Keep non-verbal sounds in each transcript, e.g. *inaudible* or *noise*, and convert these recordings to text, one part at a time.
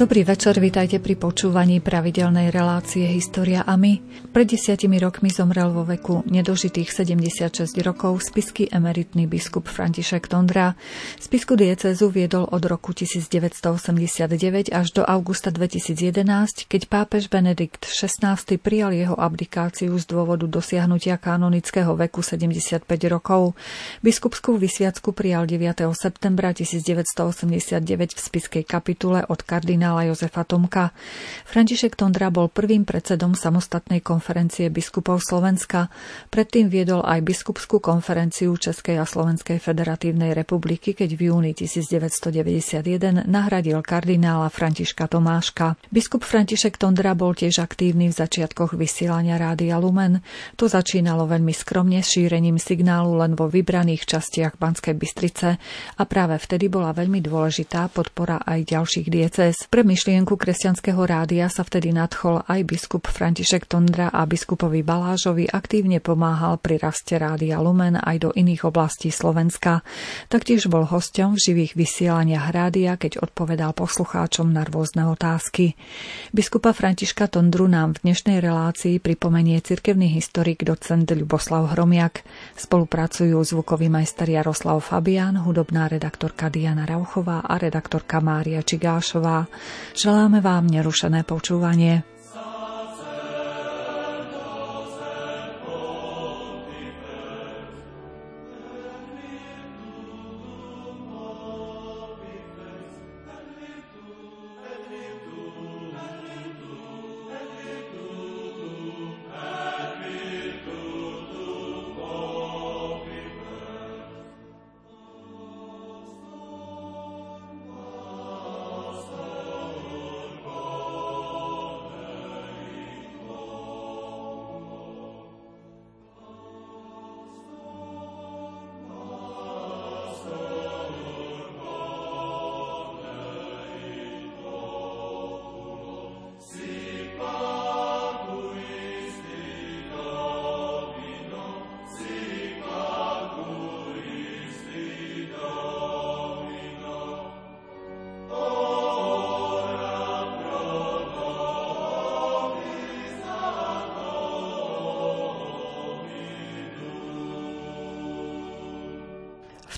Dobrý večer, vitajte pri počúvaní pravidelnej relácie História a my. Pred desiatimi rokmi zomrel vo veku nedožitých 76 rokov spisky emeritný biskup František Tondra. Spisku diecezu viedol od roku 1989 až do augusta 2011, keď pápež Benedikt XVI prijal jeho abdikáciu z dôvodu dosiahnutia kanonického veku 75 rokov. Biskupskú vysviacku prijal 9. septembra 1989 v spiskej kapitule od kardinála kardinála Jozefa Tomka. František Tondra bol prvým predsedom samostatnej konferencie biskupov Slovenska. Predtým viedol aj biskupskú konferenciu Českej a Slovenskej federatívnej republiky, keď v júni 1991 nahradil kardinála Františka Tomáška. Biskup František Tondra bol tiež aktívny v začiatkoch vysielania Rádia Lumen. To začínalo veľmi skromne šírením signálu len vo vybraných častiach Banskej Bystrice a práve vtedy bola veľmi dôležitá podpora aj ďalších. Pre myšlienku kresťanského rádia sa vtedy nadchol aj biskup František Tondra a biskupovi Balážovi aktívne pomáhal pri raste rádia Lumen aj do iných oblastí Slovenska. Taktiež bol hosťom v živých vysielaniach rádia, keď odpovedal poslucháčom na rôzne otázky. Biskupa Františka Tondru nám v dnešnej relácii pripomenie cirkevný historik docent Ľuboslav Hromiak. Spolupracujú zvukový majster Jaroslav Fabian, hudobná redaktorka Diana Rauchová a redaktorka Mária Čigášová. Želáme vám nerušené počúvanie.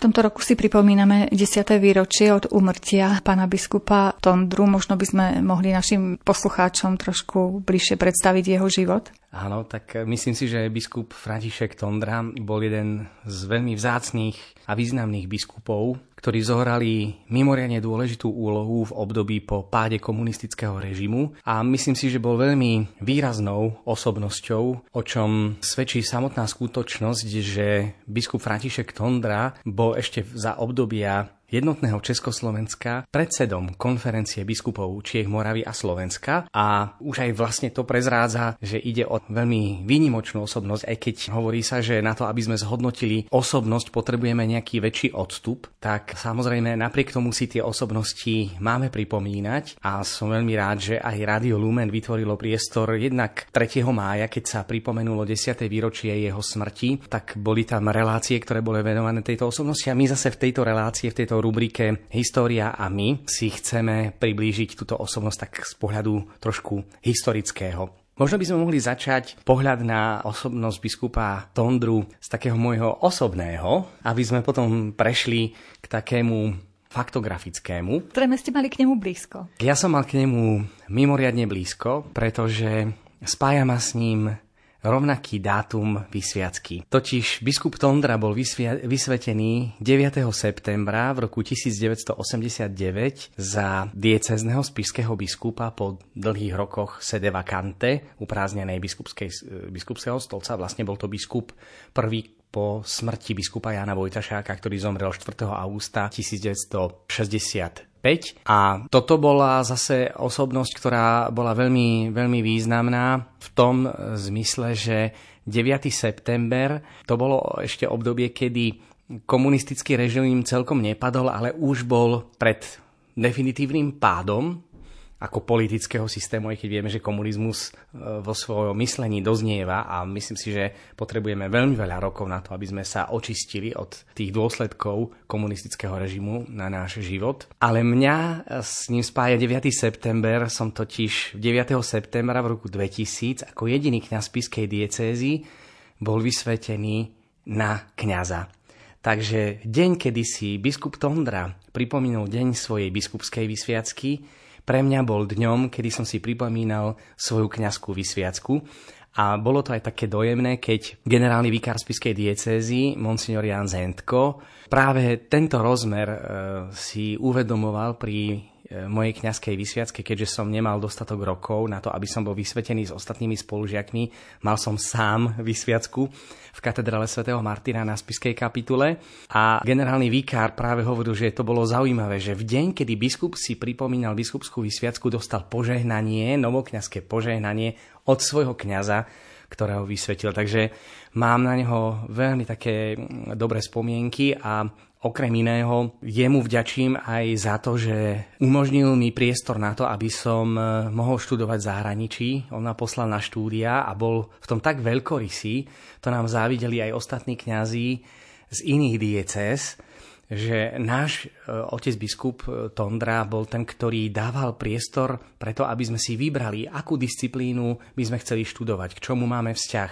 Tomto roku si pripomíname 10. výročie od úmrtia pána biskupa Tondru. Možno by sme mohli našim poslucháčom trošku bližšie predstaviť jeho život. Áno, tak myslím si, že biskup František Tondra bol jeden z veľmi vzácných a významných biskupov, ktorí zohrali mimoriadne dôležitú úlohu v období po páde komunistického režimu a myslím si, že bol veľmi výraznou osobnosťou, o čom svedčí samotná skutočnosť, že biskup František Tondra bol ešte za obdobia jednotného Československa predsedom konferencie biskupov Čiech, Moravy a Slovenska a už aj vlastne to prezrádza, že ide o veľmi výnimočnú osobnosť, aj keď hovorí sa, že na to, aby sme zhodnotili osobnosť, potrebujeme nejaký väčší odstup, tak samozrejme napriek tomu si tie osobnosti máme pripomínať a som veľmi rád, že aj Radio Lumen vytvorilo priestor jednak 3. mája, keď sa pripomenulo 10. výročie jeho smrti, tak boli tam relácie, ktoré boli venované tejto osobnosti a my zase v tejto relácii, v tejto rubrike História a my si chceme priblížiť túto osobnosť tak z pohľadu trošku historického. Možno by sme mohli začať pohľad na osobnosť biskupa Tondru z takého môjho osobného, aby sme potom prešli k takému faktografickému. Ktoré ste mali k nemu blízko. Ja som mal k nemu mimoriadne blízko, pretože spája ma s ním rovnaký dátum vysviacky. Totiž biskup Tondra bol vysvia- vysvetený 9. septembra v roku 1989 za diecezneho spiského biskupa po dlhých rokoch sede vacante upráznenej biskupského stolca. Vlastne bol to biskup prvý po smrti biskupa Jana Vojtašáka, ktorý zomrel 4. augusta 1960 a toto bola zase osobnosť, ktorá bola veľmi, veľmi významná v tom zmysle, že 9. september to bolo ešte obdobie, kedy komunistický režim celkom nepadol, ale už bol pred definitívnym pádom ako politického systému, aj keď vieme, že komunizmus e, vo svojom myslení doznieva a myslím si, že potrebujeme veľmi veľa rokov na to, aby sme sa očistili od tých dôsledkov komunistického režimu na náš život. Ale mňa s ním spája 9. september, som totiž 9. septembra v roku 2000 ako jediný kňaz Spiskej diecézy bol vysvetený na kňaza. Takže deň, kedy si biskup Tondra pripomínal deň svojej biskupskej vysviacky, pre mňa bol dňom, kedy som si pripomínal svoju kňazskú vysviacku. A bolo to aj také dojemné, keď generálny vikár spiskej diecézy, monsignor Jan Zentko, práve tento rozmer e, si uvedomoval pri mojej kňazskej vysviacke, keďže som nemal dostatok rokov na to, aby som bol vysvetený s ostatnými spolužiakmi. Mal som sám vysviacku v katedrále svätého Martina na spiskej kapitule a generálny vikár práve hovoril, že to bolo zaujímavé, že v deň, kedy biskup si pripomínal biskupskú vysviacku, dostal požehnanie, novokňazské požehnanie od svojho kňaza, ktorého vysvetil. Takže mám na neho veľmi také dobré spomienky a Okrem iného, jemu vďačím aj za to, že umožnil mi priestor na to, aby som e, mohol študovať v zahraničí. On ma poslal na štúdia a bol v tom tak veľkorysý, to nám závideli aj ostatní kňazí z iných diecéz, že náš e, otec biskup e, Tondra bol ten, ktorý dával priestor preto, aby sme si vybrali, akú disciplínu by sme chceli študovať, k čomu máme vzťah.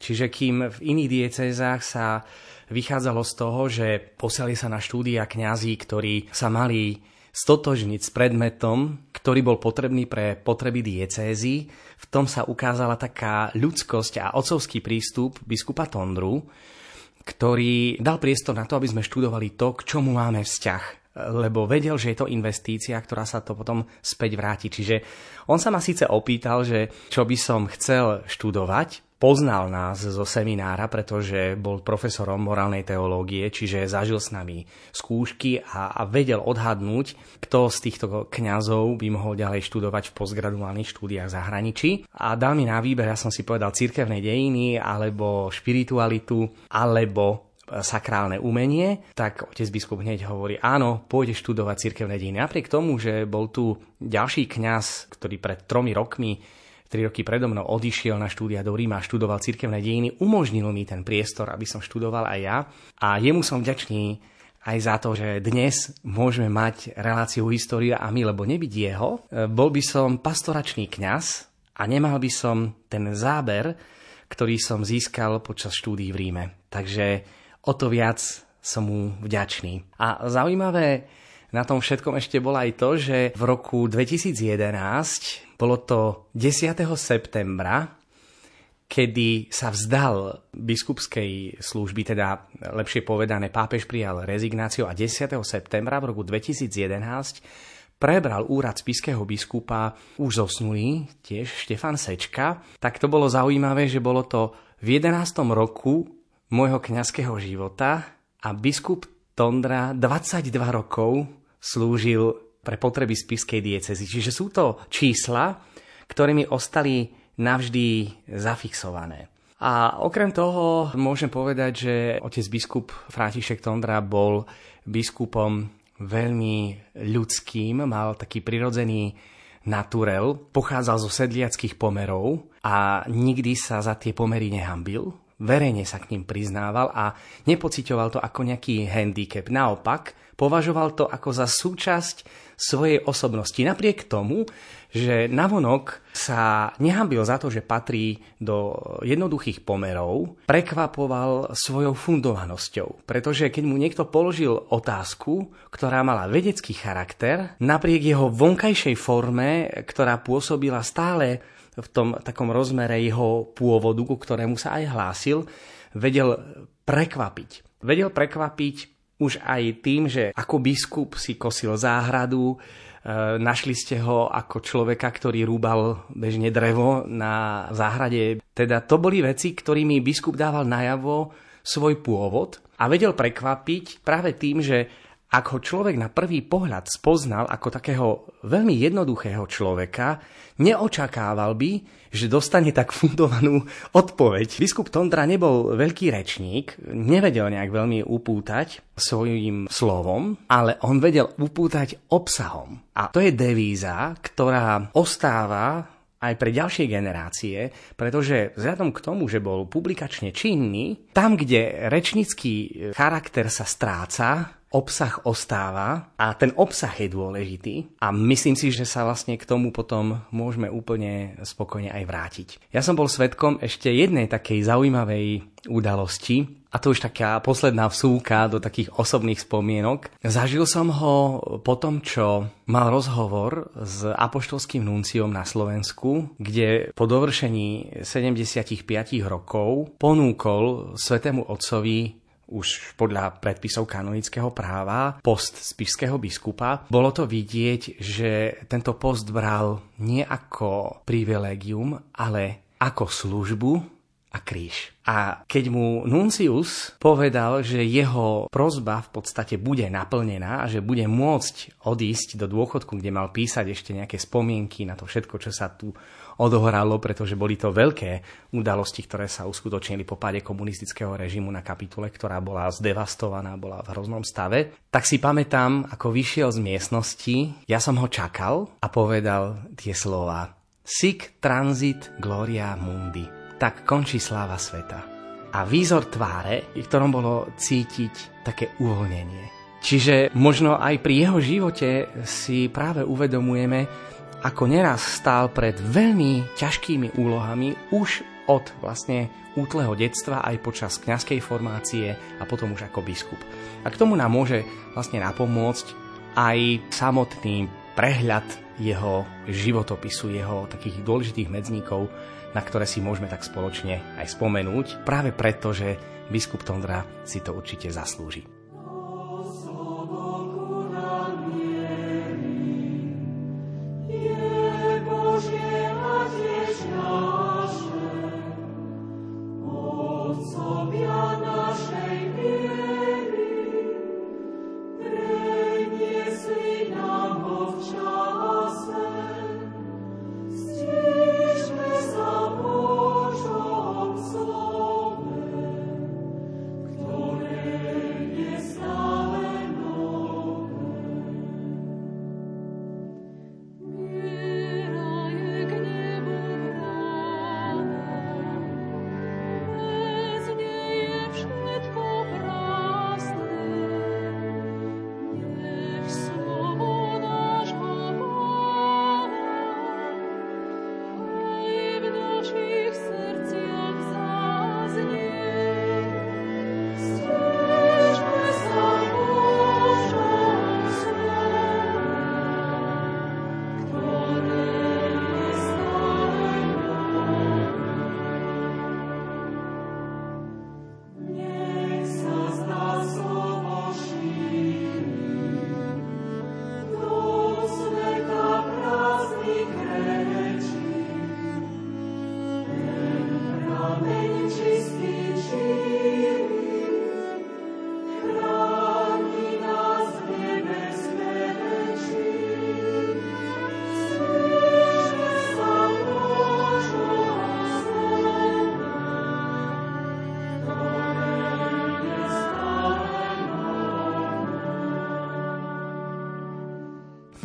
Čiže kým v iných diecézách sa vychádzalo z toho, že posiali sa na štúdia kňazí, ktorí sa mali stotožniť s predmetom, ktorý bol potrebný pre potreby diecézy. V tom sa ukázala taká ľudskosť a ocovský prístup biskupa Tondru, ktorý dal priestor na to, aby sme študovali to, k čomu máme vzťah lebo vedel, že je to investícia, ktorá sa to potom späť vráti. Čiže on sa ma síce opýtal, že čo by som chcel študovať, poznal nás zo seminára, pretože bol profesorom morálnej teológie, čiže zažil s nami skúšky a, a vedel odhadnúť, kto z týchto kňazov by mohol ďalej študovať v postgraduálnych štúdiách v zahraničí. A dal mi na výber, ja som si povedal cirkevné dejiny, alebo špiritualitu, alebo sakrálne umenie, tak otec biskup hneď hovorí, áno, pôjde študovať cirkevné dejiny. Napriek tomu, že bol tu ďalší kňaz, ktorý pred tromi rokmi tri roky predo mnou odišiel na štúdia do Ríma a študoval cirkevné dejiny, umožnil mi ten priestor, aby som študoval aj ja. A jemu som vďačný aj za to, že dnes môžeme mať reláciu história a my, lebo nebyť jeho, bol by som pastoračný kňaz a nemal by som ten záber, ktorý som získal počas štúdií v Ríme. Takže o to viac som mu vďačný. A zaujímavé na tom všetkom ešte bolo aj to, že v roku 2011, bolo to 10. septembra, kedy sa vzdal biskupskej služby, teda lepšie povedané, pápež prijal rezignáciu a 10. septembra v roku 2011 prebral úrad spiského biskupa už zosnulý, tiež Štefan Sečka, tak to bolo zaujímavé, že bolo to v 11. roku môjho kňazského života a biskup Tondra 22 rokov slúžil pre potreby spiskej diecezy. Čiže sú to čísla, ktoré mi ostali navždy zafixované. A okrem toho môžem povedať, že otec biskup František Tondra bol biskupom veľmi ľudským, mal taký prirodzený naturel, pochádzal zo sedliackých pomerov a nikdy sa za tie pomery nehambil verejne sa k ním priznával a nepocitoval to ako nejaký handicap. Naopak, považoval to ako za súčasť svojej osobnosti. Napriek tomu, že navonok sa nehambil za to, že patrí do jednoduchých pomerov, prekvapoval svojou fundovanosťou. Pretože keď mu niekto položil otázku, ktorá mala vedecký charakter, napriek jeho vonkajšej forme, ktorá pôsobila stále v tom takom rozmere jeho pôvodu, ku ktorému sa aj hlásil, vedel prekvapiť. Vedel prekvapiť už aj tým, že ako biskup si kosil záhradu, e, našli ste ho ako človeka, ktorý rúbal bežne drevo na záhrade. Teda to boli veci, ktorými biskup dával najavo svoj pôvod a vedel prekvapiť práve tým, že ak ho človek na prvý pohľad spoznal ako takého veľmi jednoduchého človeka, neočakával by, že dostane tak fundovanú odpoveď. Biskup Tondra nebol veľký rečník, nevedel nejak veľmi upútať svojím slovom, ale on vedel upútať obsahom. A to je devíza, ktorá ostáva aj pre ďalšie generácie, pretože vzhľadom k tomu, že bol publikačne činný, tam, kde rečnický charakter sa stráca, obsah ostáva a ten obsah je dôležitý a myslím si, že sa vlastne k tomu potom môžeme úplne spokojne aj vrátiť. Ja som bol svetkom ešte jednej takej zaujímavej udalosti, a to už taká posledná vsúka do takých osobných spomienok. Zažil som ho po tom, čo mal rozhovor s apoštolským nunciom na Slovensku, kde po dovršení 75 rokov ponúkol svetému otcovi už podľa predpisov kanonického práva post spišského biskupa. Bolo to vidieť, že tento post bral nie ako privilegium, ale ako službu a kríž. A keď mu Nuncius povedal, že jeho prozba v podstate bude naplnená a že bude môcť odísť do dôchodku, kde mal písať ešte nejaké spomienky na to všetko, čo sa tu odohralo, pretože boli to veľké udalosti, ktoré sa uskutočnili po páde komunistického režimu na kapitule, ktorá bola zdevastovaná, bola v hroznom stave. Tak si pamätám, ako vyšiel z miestnosti, ja som ho čakal a povedal tie slova Sic transit gloria mundi. Tak končí sláva sveta. A výzor tváre, v ktorom bolo cítiť také uvoľnenie. Čiže možno aj pri jeho živote si práve uvedomujeme, ako neraz stál pred veľmi ťažkými úlohami už od vlastne útleho detstva aj počas kňazskej formácie a potom už ako biskup. A k tomu nám môže vlastne napomôcť aj samotný prehľad jeho životopisu, jeho takých dôležitých medzníkov, na ktoré si môžeme tak spoločne aj spomenúť, práve preto, že biskup Tondra si to určite zaslúži.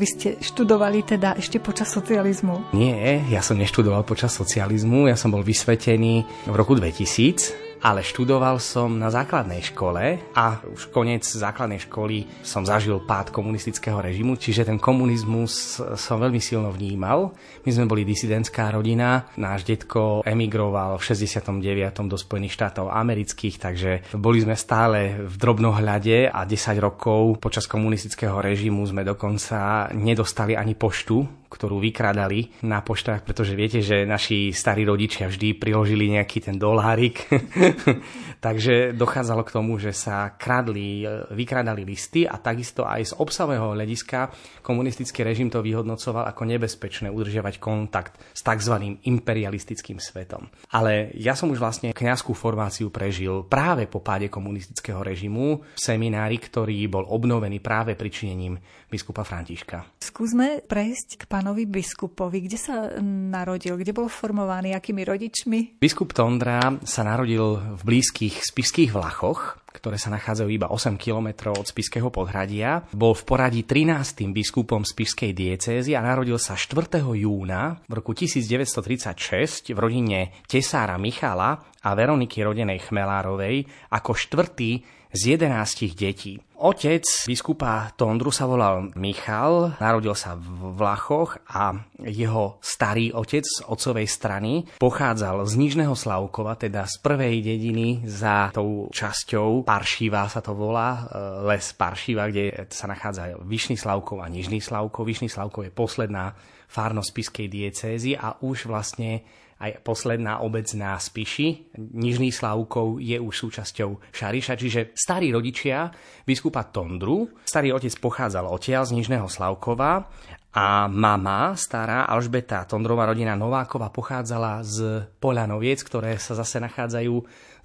Vy ste študovali teda ešte počas socializmu? Nie, ja som neštudoval počas socializmu, ja som bol vysvetený v roku 2000 ale študoval som na základnej škole a už koniec základnej školy som zažil pád komunistického režimu, čiže ten komunizmus som veľmi silno vnímal. My sme boli disidentská rodina, náš detko emigroval v 69. do Spojených štátov amerických, takže boli sme stále v drobnohľade a 10 rokov počas komunistického režimu sme dokonca nedostali ani poštu ktorú vykradali na poštách, pretože viete, že naši starí rodičia vždy priložili nejaký ten dolárik. *laughs* Takže dochádzalo k tomu, že sa kradli, vykradali listy a takisto aj z obsahového hľadiska komunistický režim to vyhodnocoval ako nebezpečné udržiavať kontakt s tzv. imperialistickým svetom. Ale ja som už vlastne kňazskú formáciu prežil práve po páde komunistického režimu v seminári, ktorý bol obnovený práve pričinením biskupa Františka. Skúsme prejsť k pánovi biskupovi. Kde sa narodil? Kde bol formovaný? Akými rodičmi? Biskup Tondra sa narodil v blízkych spiských Vlachoch, ktoré sa nachádzajú iba 8 kilometrov od Spiského podhradia. Bol v poradí 13. biskupom Spiskej diecézy a narodil sa 4. júna v roku 1936 v rodine tesára Michala a Veroniky rodenej Chmelárovej ako štvrtý z 11 detí. Otec biskupa Tondru sa volal Michal, narodil sa v Vlachoch a jeho starý otec z otcovej strany pochádzal z Nižného Slavkova, teda z prvej dediny za tou časťou Paršiva sa to volá, e, les Paršiva, kde sa nachádza Vyšný Slavkov a Nižný Slavkov. Vyšný Slavkov je posledná fárnosť spiskej diecézy a už vlastne aj posledná obec na Spiši, Nižný Slavkov, je už súčasťou Šariša, čiže starí rodičia biskupa Tondru. Starý otec pochádzal odtiaľ z Nižného Slavkova a mama, stará Alžbeta Tondrová rodina Novákova, pochádzala z Poľanoviec, ktoré sa zase nachádzajú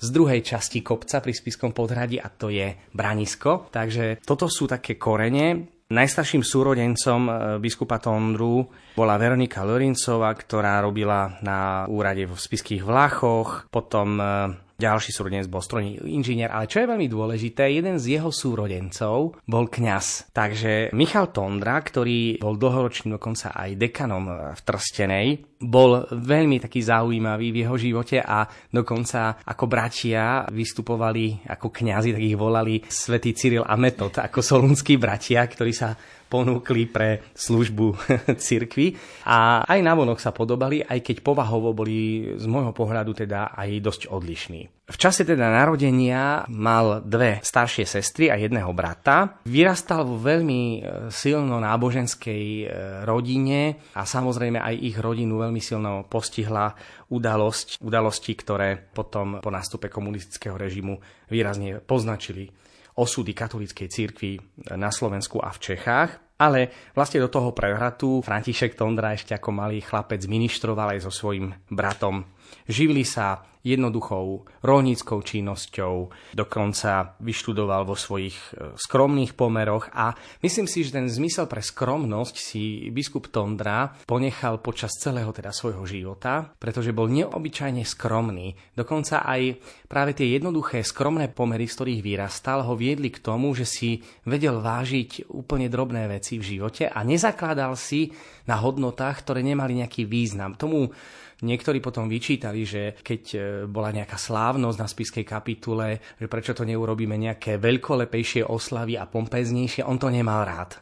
z druhej časti kopca pri Spiskom podhradí a to je Branisko. Takže toto sú také korene. Najstarším súrodencom e, biskupa Tondru bola Veronika Lorincová, ktorá robila na úrade v Spiských Vlachoch, potom e, ďalší súrodenec bol strojný inžinier, ale čo je veľmi dôležité, jeden z jeho súrodencov bol kňaz. Takže Michal Tondra, ktorý bol dlhoročným dokonca aj dekanom v Trstenej, bol veľmi taký zaujímavý v jeho živote a dokonca ako bratia vystupovali ako kňazi, tak ich volali svätý Cyril a Metod, ako solunskí bratia, ktorí sa ponúkli pre službu *laughs* cirkvi a aj na vonok sa podobali, aj keď povahovo boli z môjho pohľadu teda aj dosť odlišní. V čase teda narodenia mal dve staršie sestry a jedného brata. Vyrastal vo veľmi e, silno náboženskej e, rodine a samozrejme aj ich rodinu veľmi silno postihla udalosť, udalosti, ktoré potom po nástupe komunistického režimu výrazne poznačili osudy katolíckej církvy na Slovensku a v Čechách. Ale vlastne do toho prehratu František Tondra ešte ako malý chlapec ministroval aj so svojím bratom. Živili sa jednoduchou rolníckou činnosťou, dokonca vyštudoval vo svojich e, skromných pomeroch a myslím si, že ten zmysel pre skromnosť si biskup Tondra ponechal počas celého teda svojho života, pretože bol neobyčajne skromný. Dokonca aj práve tie jednoduché skromné pomery, z ktorých vyrastal, ho viedli k tomu, že si vedel vážiť úplne drobné veci v živote a nezakladal si na hodnotách, ktoré nemali nejaký význam. Tomu Niektorí potom vyčítali, že keď e, bola nejaká slávnosť na spiskej kapitule, že prečo to neurobíme nejaké veľkolepejšie oslavy a pompeznejšie, on to nemal rád.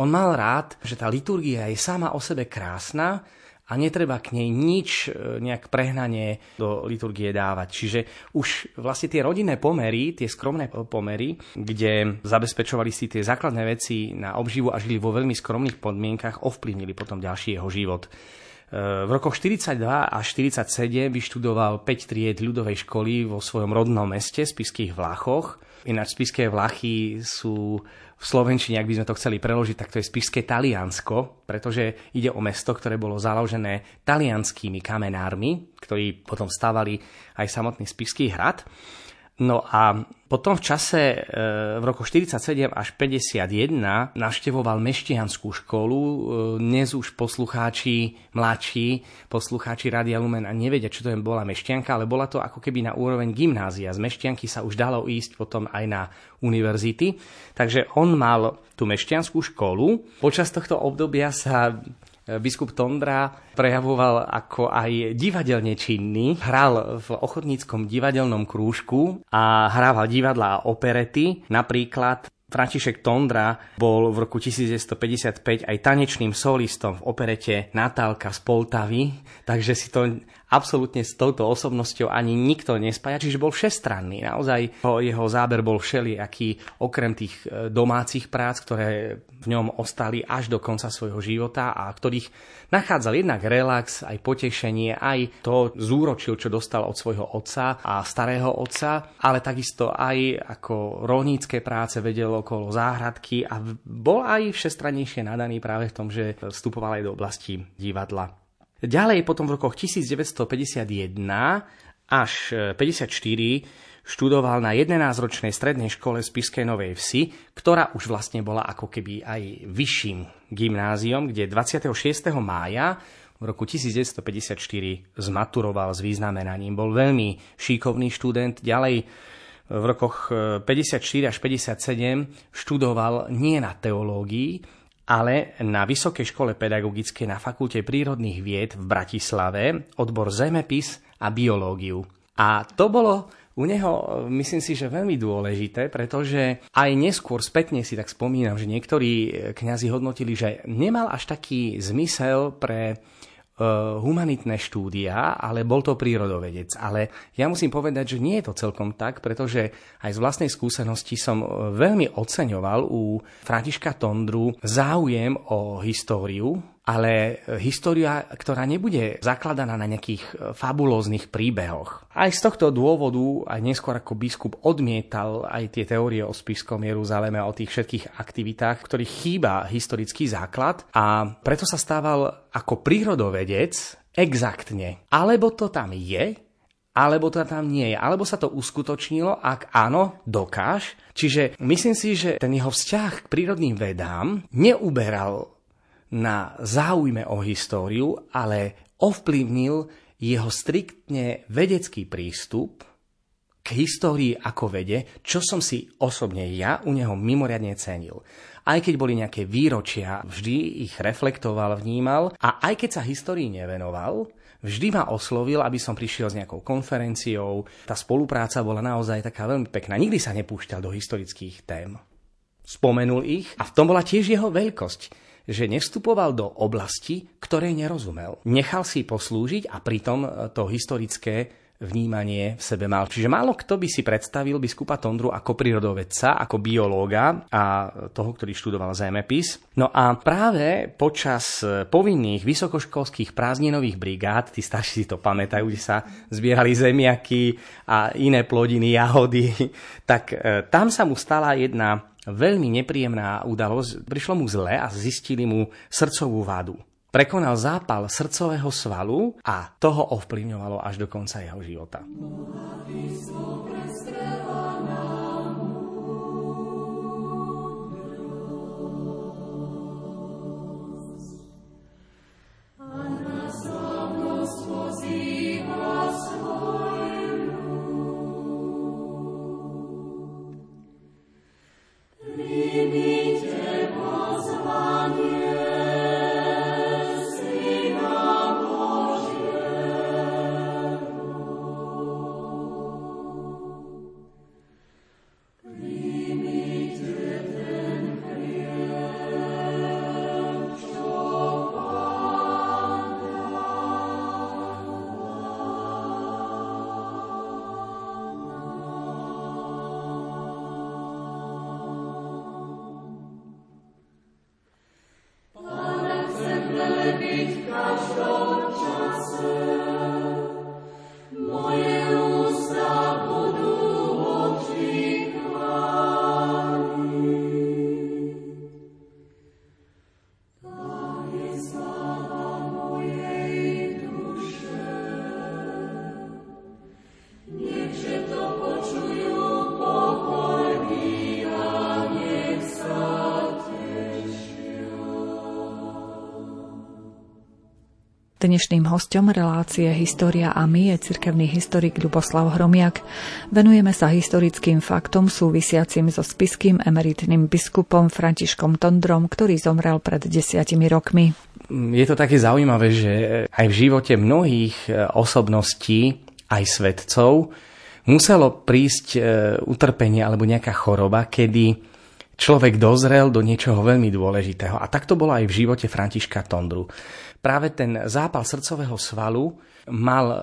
On mal rád, že tá liturgia je sama o sebe krásna a netreba k nej nič e, nejak prehnanie do liturgie dávať. Čiže už vlastne tie rodinné pomery, tie skromné pomery, kde zabezpečovali si tie základné veci na obživu a žili vo veľmi skromných podmienkach, ovplyvnili potom ďalší jeho život. V rokoch 42 až 47 vyštudoval 5 tried ľudovej školy vo svojom rodnom meste, Spiských Vlachoch. Ináč Spiské Vlachy sú v Slovenčine, ak by sme to chceli preložiť, tak to je Spišské Taliansko, pretože ide o mesto, ktoré bolo založené talianskými kamenármi, ktorí potom stavali aj samotný Spišský hrad. No a potom v čase e, v roku 47 až 51 navštevoval meštianskú školu. E, dnes už poslucháči, mladší poslucháči Radia Lumen a nevedia, čo to je bola meštianka, ale bola to ako keby na úroveň gymnázia. Z meštianky sa už dalo ísť potom aj na univerzity. Takže on mal tú meštianskú školu. Počas tohto obdobia sa biskup Tondra prejavoval ako aj divadelne činný. Hral v ochotníckom divadelnom krúžku a hrával divadla a operety. Napríklad František Tondra bol v roku 1955 aj tanečným solistom v operete Natálka z Poltavy, takže si to absolútne s touto osobnosťou ani nikto nespája, čiže bol všestranný. Naozaj jeho záber bol všelijaký, okrem tých e, domácich prác, ktoré v ňom ostali až do konca svojho života a ktorých nachádzal jednak relax, aj potešenie, aj to zúročil, čo dostal od svojho otca a starého otca, ale takisto aj ako rolnícke práce vedel okolo záhradky a bol aj všestrannejšie nadaný práve v tom, že vstupoval aj do oblasti divadla. Ďalej potom v rokoch 1951 až 54 e, študoval na 11-ročnej strednej škole z Piskej Novej Vsi, ktorá už vlastne bola ako keby aj vyšším gymnáziom, kde 26. mája v roku 1954 zmaturoval s významenaním. Bol veľmi šikovný študent. Ďalej v rokoch 54 e, až 57 študoval nie na teológii, ale na Vysokej škole pedagogickej na Fakulte prírodných vied v Bratislave odbor zemepis a biológiu. A to bolo u neho, myslím si, že veľmi dôležité, pretože aj neskôr spätne si tak spomínam, že niektorí kňazi hodnotili, že nemal až taký zmysel pre humanitné štúdia, ale bol to prírodovedec. Ale ja musím povedať, že nie je to celkom tak, pretože aj z vlastnej skúsenosti som e, veľmi oceňoval u Františka Tondru záujem o históriu, ale história, ktorá nebude zakladaná na nejakých e, fabulóznych príbehoch. Aj z tohto dôvodu, aj neskôr ako biskup odmietal aj tie teórie o spiskom Jeruzaleme o tých všetkých aktivitách, ktorých chýba historický základ a preto sa stával ako prírodovedec exaktne. Alebo to tam je, alebo to tam nie je. Alebo sa to uskutočnilo, ak áno, dokáž. Čiže myslím si, že ten jeho vzťah k prírodným vedám neuberal na záujme o históriu, ale ovplyvnil jeho striktne vedecký prístup k histórii ako vede, čo som si osobne ja u neho mimoriadne cenil. Aj keď boli nejaké výročia, vždy ich reflektoval, vnímal a aj keď sa histórii nevenoval, vždy ma oslovil, aby som prišiel s nejakou konferenciou. Tá spolupráca bola naozaj taká veľmi pekná. Nikdy sa nepúšťal do historických tém. Spomenul ich a v tom bola tiež jeho veľkosť že nevstupoval do oblasti, ktorej nerozumel. Nechal si poslúžiť a pritom to historické vnímanie v sebe mal. Čiže málo kto by si predstavil biskupa Tondru ako prírodovedca, ako biológa a toho, ktorý študoval zemepis. No a práve počas povinných vysokoškolských prázdninových brigád, tí starší si to pamätajú, kde sa zbierali zemiaky a iné plodiny, jahody, *laughs* tak e, tam sa mu stala jedna veľmi nepríjemná udalosť. Prišlo mu zle a zistili mu srdcovú vadu. Prekonal zápal srdcového svalu a toho ovplyvňovalo až do konca jeho života. Dnešným hostom relácie História a my je cirkevný historik Ľuboslav Hromiak. Venujeme sa historickým faktom súvisiacim so spiským emeritným biskupom Františkom Tondrom, ktorý zomrel pred desiatimi rokmi. Je to také zaujímavé, že aj v živote mnohých e, osobností, aj svetcov, muselo prísť e, utrpenie alebo nejaká choroba, kedy človek dozrel do niečoho veľmi dôležitého. A tak to bolo aj v živote Františka Tondru. práve ten zápal srdcového svalu mal e,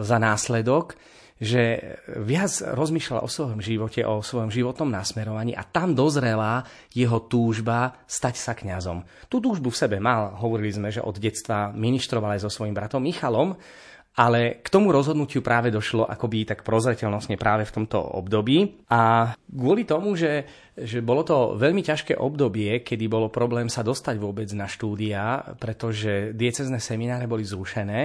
za následok, že viac rozmýšľal o svojom živote, o svojom životnom nasmerovaní a tam dozrela jeho túžba stať sa kňazom. Tú túžbu v sebe mal, hovorili sme, že od detstva ministroval aj so svojím bratom Michalom, ale k tomu rozhodnutiu práve došlo akoby tak prozreteľnostne práve v tomto období. A kvôli tomu, že, že bolo to veľmi ťažké obdobie, kedy bolo problém sa dostať vôbec na štúdia, pretože diecezne semináre boli zrušené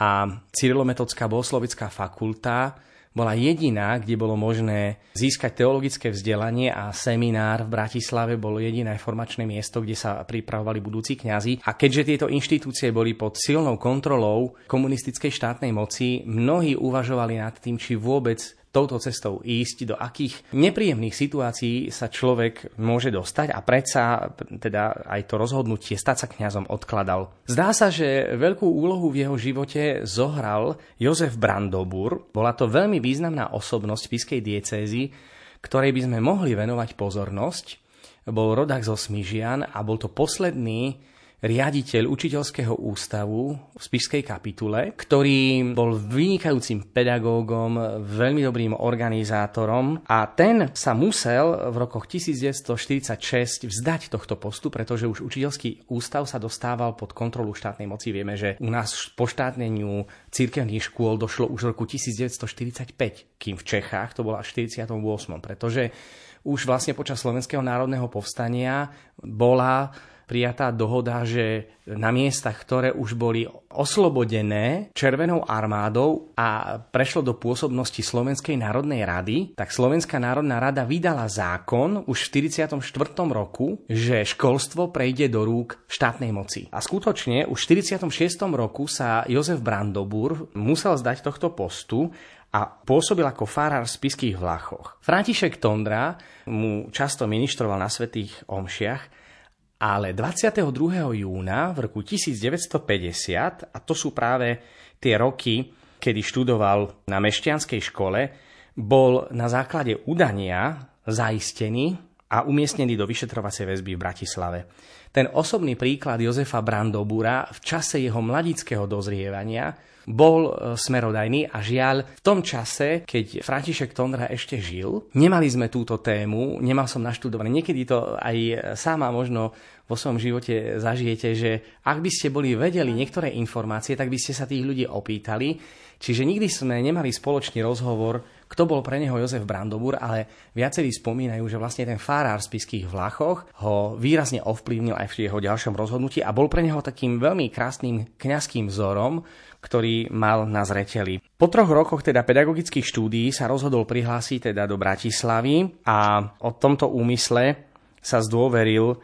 a Cyrilometodská bohoslovická fakulta bola jediná, kde bolo možné získať teologické vzdelanie a seminár v Bratislave bolo jediné formačné miesto, kde sa pripravovali budúci kňazi. A keďže tieto inštitúcie boli pod silnou kontrolou komunistickej štátnej moci, mnohí uvažovali nad tým, či vôbec touto cestou ísť, do akých nepríjemných situácií sa človek môže dostať a predsa teda aj to rozhodnutie stať sa kňazom odkladal. Zdá sa, že veľkú úlohu v jeho živote zohral Jozef Brandobur. Bola to veľmi významná osobnosť spiskej diecézy, ktorej by sme mohli venovať pozornosť. Bol rodák zo Smižian a bol to posledný riaditeľ učiteľského ústavu v Spišskej kapitule, ktorý bol vynikajúcim pedagógom, veľmi dobrým organizátorom a ten sa musel v rokoch 1946 vzdať tohto postu, pretože už učiteľský ústav sa dostával pod kontrolu štátnej moci. Vieme, že u nás po štátneniu církevných škôl došlo už v roku 1945, kým v Čechách to bolo až v 48. Pretože už vlastne počas Slovenského národného povstania bola prijatá dohoda, že na miestach, ktoré už boli oslobodené Červenou armádou a prešlo do pôsobnosti Slovenskej národnej rady, tak Slovenská národná rada vydala zákon už v 44. roku, že školstvo prejde do rúk štátnej moci. A skutočne už v 46. roku sa Jozef Brandobur musel zdať tohto postu a pôsobil ako farár v spiských Vlachoch. František Tondra mu často ministroval na svetých omšiach ale 22. júna v roku 1950, a to sú práve tie roky, kedy študoval na mešťanskej škole, bol na základe udania zaistený a umiestnený do vyšetrovacej väzby v Bratislave. Ten osobný príklad Jozefa Brandobura v čase jeho mladického dozrievania bol e, smerodajný a žiaľ v tom čase, keď František Tondra ešte žil, nemali sme túto tému, nemal som naštudované. Niekedy to aj sama možno vo svojom živote zažijete, že ak by ste boli vedeli niektoré informácie, tak by ste sa tých ľudí opýtali. Čiže nikdy sme nemali spoločný rozhovor, kto bol pre neho Jozef Brandobur, ale viacerí spomínajú, že vlastne ten farár v spiských Vlachoch ho výrazne ovplyvnil aj v jeho ďalšom rozhodnutí a bol pre neho takým veľmi krásnym kňazským vzorom, ktorý mal na zreteli. Po troch rokoch teda pedagogických štúdií sa rozhodol prihlásiť teda do Bratislavy a o tomto úmysle sa zdôveril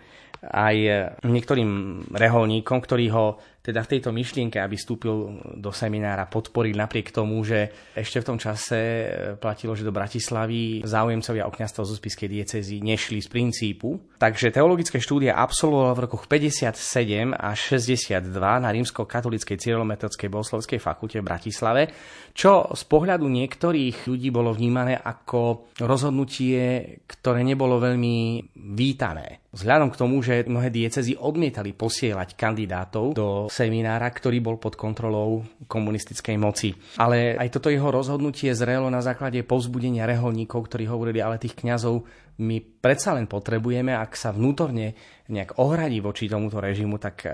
aj niektorým reholníkom, ktorí ho teda v tejto myšlienke, aby vstúpil do seminára, podporil napriek tomu, že ešte v tom čase e, platilo, že do Bratislavy záujemcovia o kniazstvo zo spiskej diecezy nešli z princípu. Takže teologické štúdia absolvoval v rokoch 57 až 62 na rímsko-katolíckej cyrilometodskej bohoslovskej fakulte v Bratislave, čo z pohľadu niektorých ľudí bolo vnímané ako rozhodnutie, ktoré nebolo veľmi vítané. Vzhľadom k tomu, že mnohé diecezy odmietali posielať kandidátov do seminára, ktorý bol pod kontrolou komunistickej moci. Ale aj toto jeho rozhodnutie zrelo na základe povzbudenia reholníkov, ktorí hovorili, ale tých kňazov my predsa len potrebujeme, ak sa vnútorne nejak ohradí voči tomuto režimu, tak e,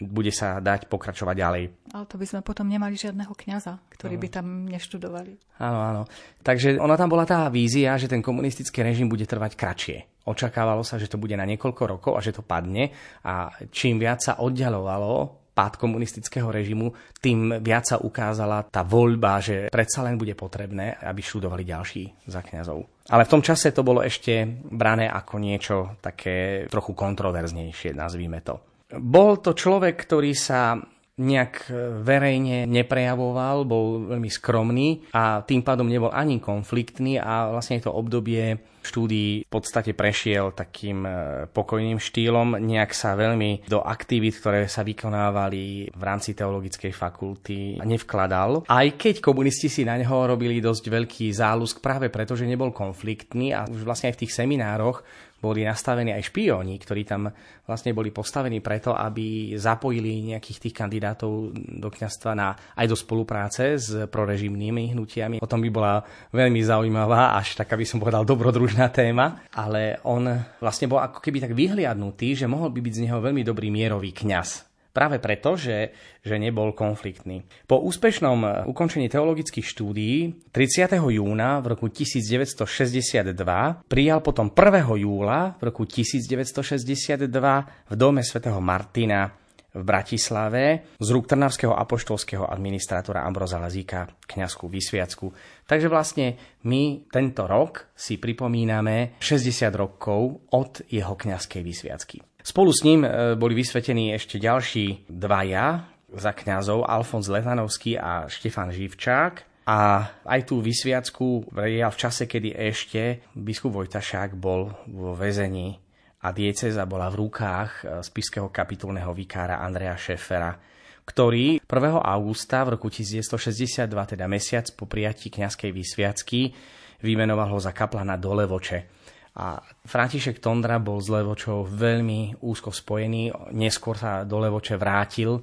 bude sa dať pokračovať ďalej. Ale to by sme potom nemali žiadneho kňaza, ktorý by tam neštudovali. Áno, áno. Takže ona tam bola tá vízia, že ten komunistický režim bude trvať kratšie. Očakávalo sa, že to bude na niekoľko rokov a že to padne a čím viac sa oddialovalo pád komunistického režimu, tým viac sa ukázala tá voľba, že predsa len bude potrebné, aby študovali ďalší za kňazov. Ale v tom čase to bolo ešte brané ako niečo také trochu kontroverznejšie, nazvíme to. Bol to človek, ktorý sa nejak verejne neprejavoval, bol veľmi skromný a tým pádom nebol ani konfliktný a vlastne to obdobie štúdií v podstate prešiel takým e, pokojným štýlom, nejak sa veľmi do aktivít, ktoré sa vykonávali v rámci teologickej fakulty nevkladal. Aj keď komunisti si na neho robili dosť veľký zálusk práve preto, že nebol konfliktný a už vlastne aj v tých seminároch boli nastavení aj špióni, ktorí tam vlastne boli postavení preto, aby zapojili nejakých tých kandidátov do kňastva na, aj do spolupráce s prorežimnými hnutiami. O tom by bola veľmi zaujímavá, až taká by som povedal dobrodružná téma, ale on vlastne bol ako keby tak vyhliadnutý, že mohol by byť z neho veľmi dobrý mierový kňaz. Práve preto, že, že nebol konfliktný. Po úspešnom ukončení teologických štúdií 30. júna v roku 1962 prijal potom 1. júla v roku 1962 v dome svätého Martina v Bratislave z rúk Trnavského apoštolského administrátora Ambroza Lazíka kňazskú vysviacku. Takže vlastne my tento rok si pripomíname 60 rokov od jeho kňazskej vysviacky. Spolu s ním e, boli vysvetení ešte ďalší dvaja za kňazov, Alfons Letanovský a Štefan Živčák. A aj tú vysviacku prijal v čase, kedy ešte biskup Vojtašák bol vo väzení a dieceza bola v rukách e, spiského kapitulného vikára Andreja Šefera, ktorý 1. augusta v roku 1962, teda mesiac po prijatí kňazskej vysviacky, vymenoval ho za kaplana do Levoče. A František Tondra bol s Levočou veľmi úzko spojený, neskôr sa do Levoče vrátil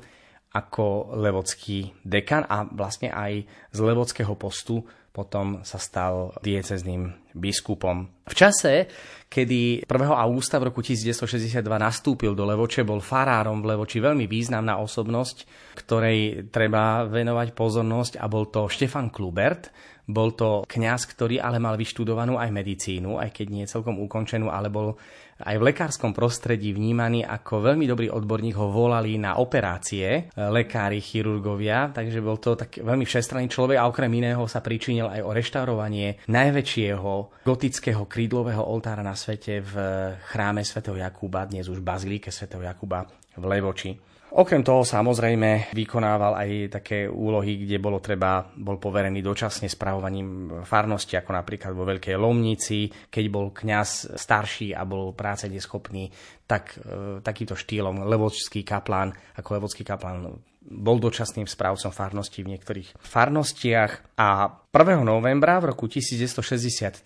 ako levocký dekan a vlastne aj z levockého postu potom sa stal diecezným biskupom. V čase, kedy 1. augusta v roku 1962 nastúpil do Levoče, bol farárom v Levoči veľmi významná osobnosť, ktorej treba venovať pozornosť a bol to Štefan Klubert, bol to kňaz, ktorý ale mal vyštudovanú aj medicínu, aj keď nie celkom ukončenú, ale bol aj v lekárskom prostredí vnímaný ako veľmi dobrý odborník. Ho volali na operácie e, lekári, chirurgovia, takže bol to tak veľmi všestranný človek a okrem iného sa pričinil aj o reštaurovanie najväčšieho gotického krídlového oltára na svete v chráme svätého Jakuba, dnes už bazilike svätého Jakuba v Levoči. Okrem toho samozrejme vykonával aj také úlohy, kde bolo treba, bol poverený dočasne spravovaním farnosti, ako napríklad vo Veľkej Lomnici, keď bol kňaz starší a bol práce neschopný, tak e, takýmto štýlom levočský kaplán, ako levocký kaplán bol dočasným správcom farnosti v niektorých farnostiach a 1. novembra v roku 1963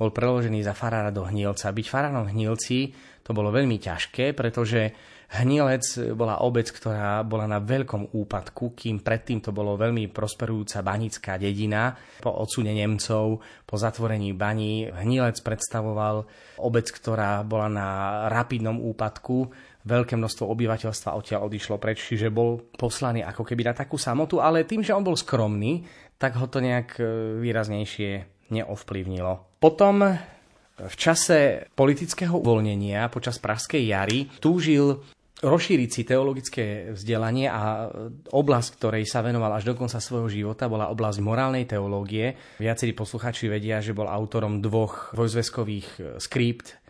bol preložený za farára do Hnielca. Byť farárom Hnielci to bolo veľmi ťažké, pretože Hnielec bola obec, ktorá bola na veľkom úpadku, kým predtým to bolo veľmi prosperujúca banická dedina. Po odsune Nemcov, po zatvorení baní, Hnielec predstavoval obec, ktorá bola na rapidnom úpadku. Veľké množstvo obyvateľstva odtiaľ odišlo preč, čiže bol poslaný ako keby na takú samotu, ale tým, že on bol skromný, tak ho to nejak e, výraznejšie neovplyvnilo. Potom v čase politického uvoľnenia počas Pražskej jary túžil rozšíriť si teologické vzdelanie a oblasť, ktorej sa venoval až do konca svojho života, bola oblasť morálnej teológie. Viacerí posluchači vedia, že bol autorom dvoch vojzveskových e, skript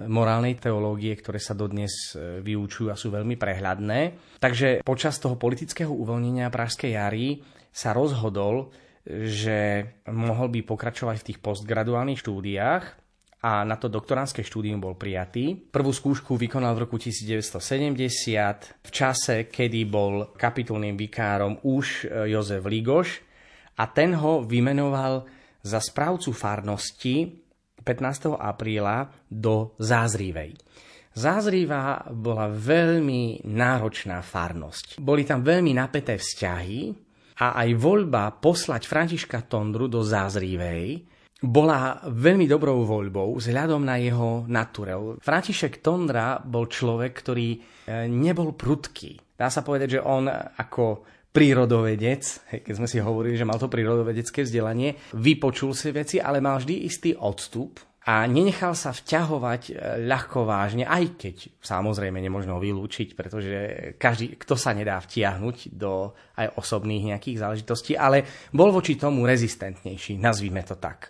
morálnej teológie, ktoré sa dodnes vyučujú a sú veľmi prehľadné. Takže počas toho politického uvoľnenia Pražskej jary sa rozhodol, že mohol by pokračovať v tých postgraduálnych štúdiách a na to doktoránske štúdium bol prijatý. Prvú skúšku vykonal v roku 1970 v čase, kedy bol kapitulným vikárom už e, Jozef Ligoš a ten ho vymenoval za správcu farnosti 15. apríla do Zázrivej. Zázriva bola veľmi náročná farnosť. Boli tam veľmi napäté vzťahy a aj voľba poslať Františka Tondru do Zázrivej bola veľmi dobrou voľbou vzhľadom na jeho naturel. František Tondra bol človek, ktorý e, nebol prudký. Dá sa povedať, že on ako prírodovedec, keď sme si hovorili, že mal to prírodovedecké vzdelanie, vypočul si veci, ale mal vždy istý odstup a nenechal sa vťahovať e, ľahko vážne, aj keď samozrejme nemožno vylúčiť, pretože každý, kto sa nedá vtiahnuť do aj osobných nejakých záležitostí, ale bol voči tomu rezistentnejší, nazvime to tak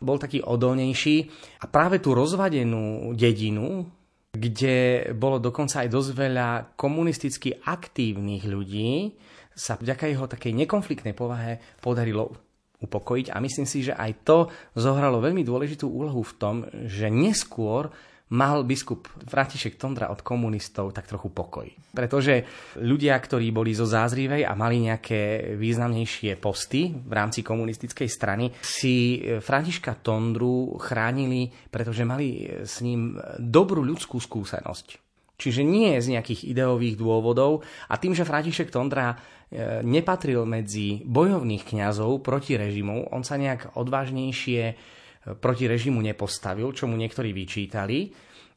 bol taký odolnejší. A práve tú rozvadenú dedinu, kde bolo dokonca aj dosť veľa komunisticky aktívnych ľudí, sa vďaka jeho takej nekonfliktnej povahe podarilo upokojiť a myslím si, že aj to zohralo veľmi dôležitú úlohu v tom, že neskôr mal biskup František Tondra od komunistov tak trochu pokoj. Pretože ľudia, ktorí boli zo Zázrivej a mali nejaké významnejšie posty v rámci komunistickej strany, si Františka Tondru chránili, pretože mali s ním dobrú ľudskú skúsenosť. Čiže nie z nejakých ideových dôvodov a tým, že František Tondra e, nepatril medzi bojovných kňazov proti režimu, on sa nejak odvážnejšie proti režimu nepostavil, čo mu niektorí vyčítali,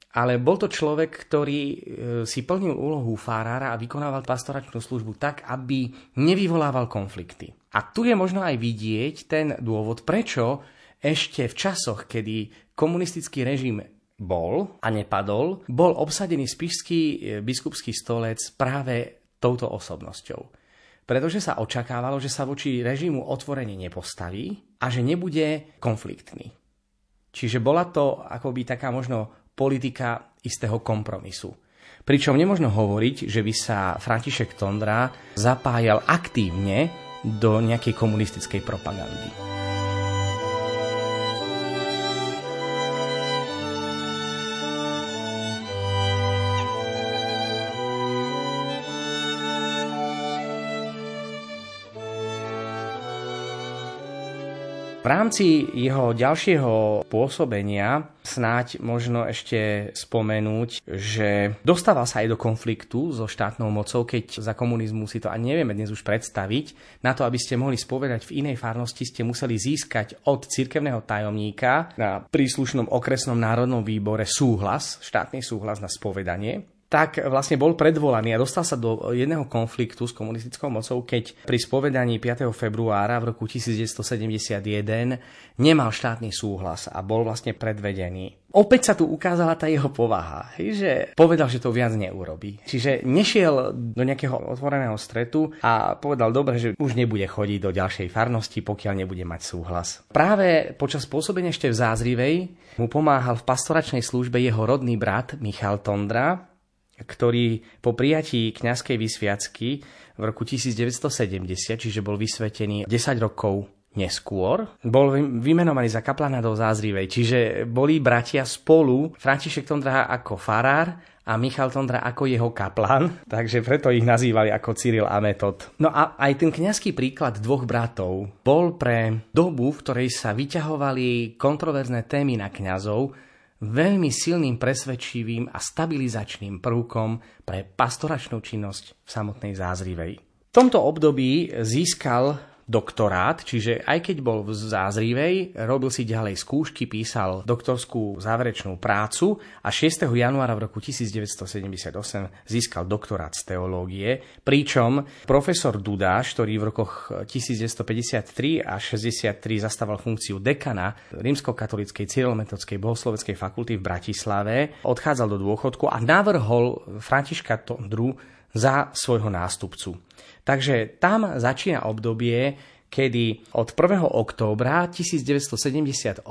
ale bol to človek, ktorý e, si plnil úlohu farára a vykonával pastoračnú službu tak, aby nevyvolával konflikty. A tu je možno aj vidieť ten dôvod, prečo ešte v časoch, kedy komunistický režim bol a nepadol, bol obsadený spišský e, biskupský stolec práve touto osobnosťou. Pretože sa očakávalo, že sa voči režimu otvorene nepostaví a že nebude konfliktný. Čiže bola to akoby taká možno politika istého kompromisu. Pričom nemožno hovoriť, že by sa František Tondra zapájal aktívne do nejakej komunistickej propagandy. Rámci jeho ďalšieho pôsobenia snáď možno ešte spomenúť, že dostával sa aj do konfliktu so štátnou mocou, keď za komunizmu si to ani nevieme dnes už predstaviť. Na to, aby ste mohli spovedať v inej farnosti, ste museli získať od cirkevného tajomníka na príslušnom okresnom národnom výbore súhlas, štátny súhlas na spovedanie tak vlastne bol predvolaný a dostal sa do jedného konfliktu s komunistickou mocou, keď pri spovedaní 5. februára v roku 1971 nemal štátny súhlas a bol vlastne predvedený. Opäť sa tu ukázala tá jeho povaha, že povedal, že to viac neurobí. Čiže nešiel do nejakého otvoreného stretu a povedal dobre, že už nebude chodiť do ďalšej farnosti, pokiaľ nebude mať súhlas. Práve počas pôsobenia ešte v Zázrivej mu pomáhal v pastoračnej službe jeho rodný brat Michal Tondra, ktorý po prijatí kňazskej vysviacky v roku 1970, čiže bol vysvetený 10 rokov neskôr, bol vymenovaný za kaplana do Zázrivej. Čiže boli bratia spolu, František Tondra ako farár a Michal Tondra ako jeho kaplan, *laughs* takže preto ich nazývali ako Cyril a Metod. No a aj ten kňazský príklad dvoch bratov bol pre dobu, v ktorej sa vyťahovali kontroverzné témy na kňazov, veľmi silným presvedčivým a stabilizačným prvkom pre pastoračnú činnosť v samotnej Zázrivej. V tomto období získal doktorát, čiže aj keď bol v Zázrivej, robil si ďalej skúšky, písal doktorskú záverečnú prácu a 6. januára v roku 1978 získal doktorát z teológie, pričom profesor Dudáš, ktorý v rokoch 1953 a 63 zastával funkciu dekana rímskokatolíckej cyrilometodskej bohosloveckej fakulty v Bratislave, odchádzal do dôchodku a navrhol Františka Tondru za svojho nástupcu. Takže tam začína obdobie, kedy od 1. októbra 1978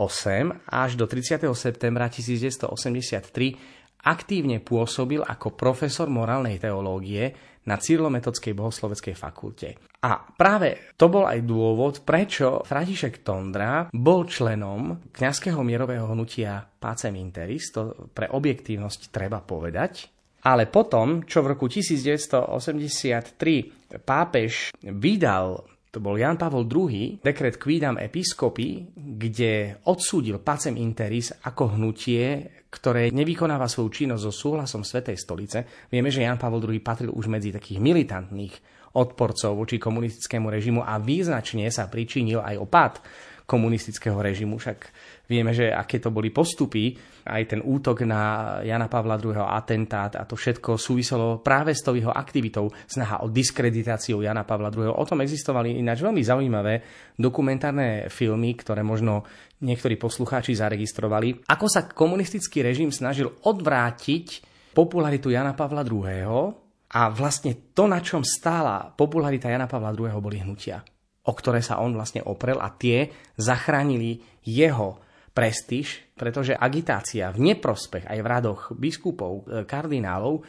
až do 30. septembra 1983 aktívne pôsobil ako profesor morálnej teológie na Cyrilometodskej bohosloveckej fakulte. A práve to bol aj dôvod, prečo František Tondra bol členom kňazského mierového hnutia Pacem Interis, to pre objektívnosť treba povedať, ale potom, čo v roku 1983 pápež vydal to bol Jan Pavol II, dekret Quidam Episcopi, kde odsúdil Pacem Interis ako hnutie, ktoré nevykonáva svoju činnosť so súhlasom Svetej stolice. Vieme, že Jan Pavol II patril už medzi takých militantných odporcov voči komunistickému režimu a význačne sa pričinil aj o pád komunistického režimu. Však vieme, že aké to boli postupy, aj ten útok na Jana Pavla II. atentát a to všetko súviselo práve s tou jeho aktivitou, snaha o diskreditáciu Jana Pavla II. O tom existovali ináč veľmi zaujímavé dokumentárne filmy, ktoré možno niektorí poslucháči zaregistrovali. Ako sa komunistický režim snažil odvrátiť popularitu Jana Pavla II. A vlastne to, na čom stála popularita Jana Pavla II. boli hnutia o ktoré sa on vlastne oprel a tie zachránili jeho prestíž, pretože agitácia v neprospech aj v radoch biskupov, e, kardinálov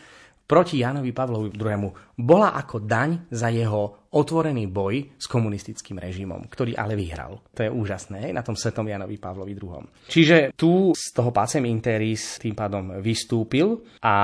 proti Janovi Pavlovi II. bola ako daň za jeho otvorený boj s komunistickým režimom, ktorý ale vyhral. To je úžasné na tom svetom Janovi Pavlovi II. Čiže tu z toho Pacem Interis tým pádom vystúpil a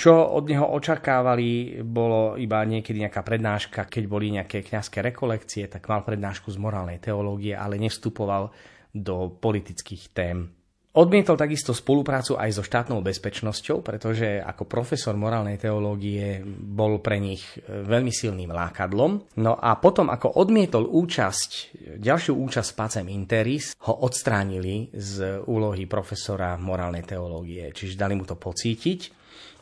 čo od neho očakávali, bolo iba niekedy nejaká prednáška, keď boli nejaké kňazské rekolekcie, tak mal prednášku z morálnej teológie, ale nevstupoval do politických tém. Odmietol takisto spoluprácu aj so štátnou bezpečnosťou, pretože ako profesor morálnej teológie bol pre nich e, veľmi silným lákadlom. No a potom, ako odmietol účasť, ďalšiu účasť Pacem Interis, ho odstránili z úlohy profesora morálnej teológie. Čiže dali mu to pocítiť.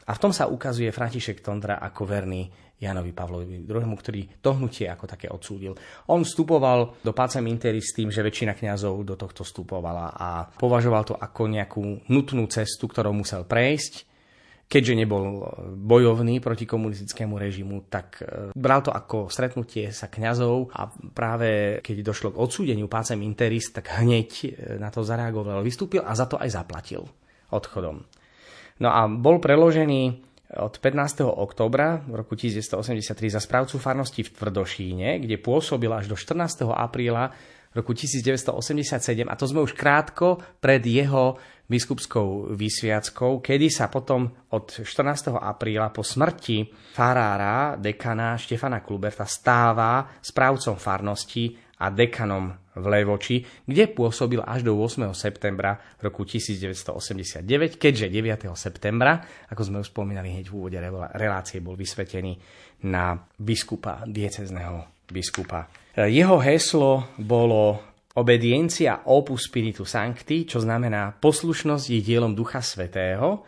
A v tom sa ukazuje František Tondra ako verný Janovi Pavlovi II, ktorý to hnutie ako také odsúdil. On vstupoval do Pacem Interi s tým, že väčšina kňazov do tohto vstupovala a považoval to ako nejakú nutnú cestu, ktorou musel prejsť. Keďže nebol bojovný proti komunistickému režimu, tak e, bral to ako stretnutie sa kňazov a práve keď došlo k odsúdeniu pácem Interis, tak hneď e, na to zareagoval, vystúpil a za to aj zaplatil odchodom. No a bol preložený od 15. oktobra v roku 1983 za správcu farnosti v Tvrdošíne, kde pôsobil až do 14. apríla roku 1987 a to sme už krátko pred jeho biskupskou vysviackou, kedy sa potom od 14. apríla po smrti farára, dekana Štefana Kluberta stáva správcom farnosti a dekanom v Levoči, kde pôsobil až do 8. septembra roku 1989, keďže 9. septembra, ako sme už spomínali hneď v úvode relácie, bol vysvetený na biskupa, diecezneho biskupa. Jeho heslo bolo obediencia opus spiritu sancti, čo znamená poslušnosť je dielom Ducha Svetého.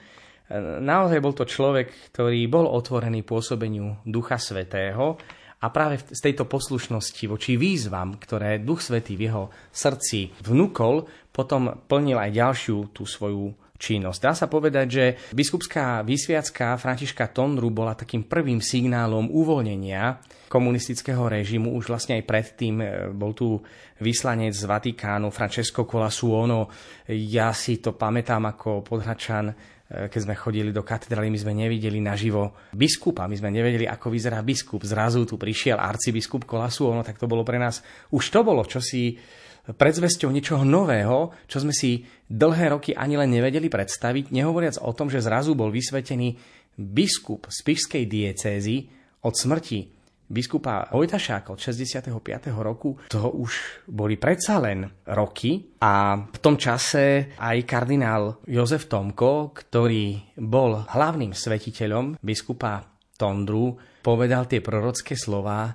Naozaj bol to človek, ktorý bol otvorený pôsobeniu Ducha Svetého a práve z tejto poslušnosti voči výzvam, ktoré Duch Svetý v jeho srdci vnúkol, potom plnil aj ďalšiu tú svoju činnosť. Dá sa povedať, že biskupská vysviacka Františka Tondru bola takým prvým signálom uvoľnenia komunistického režimu. Už vlastne aj predtým e, bol tu vyslanec z Vatikánu Francesco Colasuono. Ja si to pamätám ako podhračan keď sme chodili do katedrály, my sme nevideli naživo biskupa, my sme nevedeli, ako vyzerá biskup. Zrazu tu prišiel arcibiskup Kolasu, ono tak to bolo pre nás, už to bolo čosi predzvesťou niečoho nového, čo sme si dlhé roky ani len nevedeli predstaviť, nehovoriac o tom, že zrazu bol vysvetený biskup z Pišskej diecézy od smrti biskupa Vojtašáka od 65. roku, to už boli predsa len roky a v tom čase aj kardinál Jozef Tomko, ktorý bol hlavným svetiteľom biskupa Tondru, povedal tie prorocké slova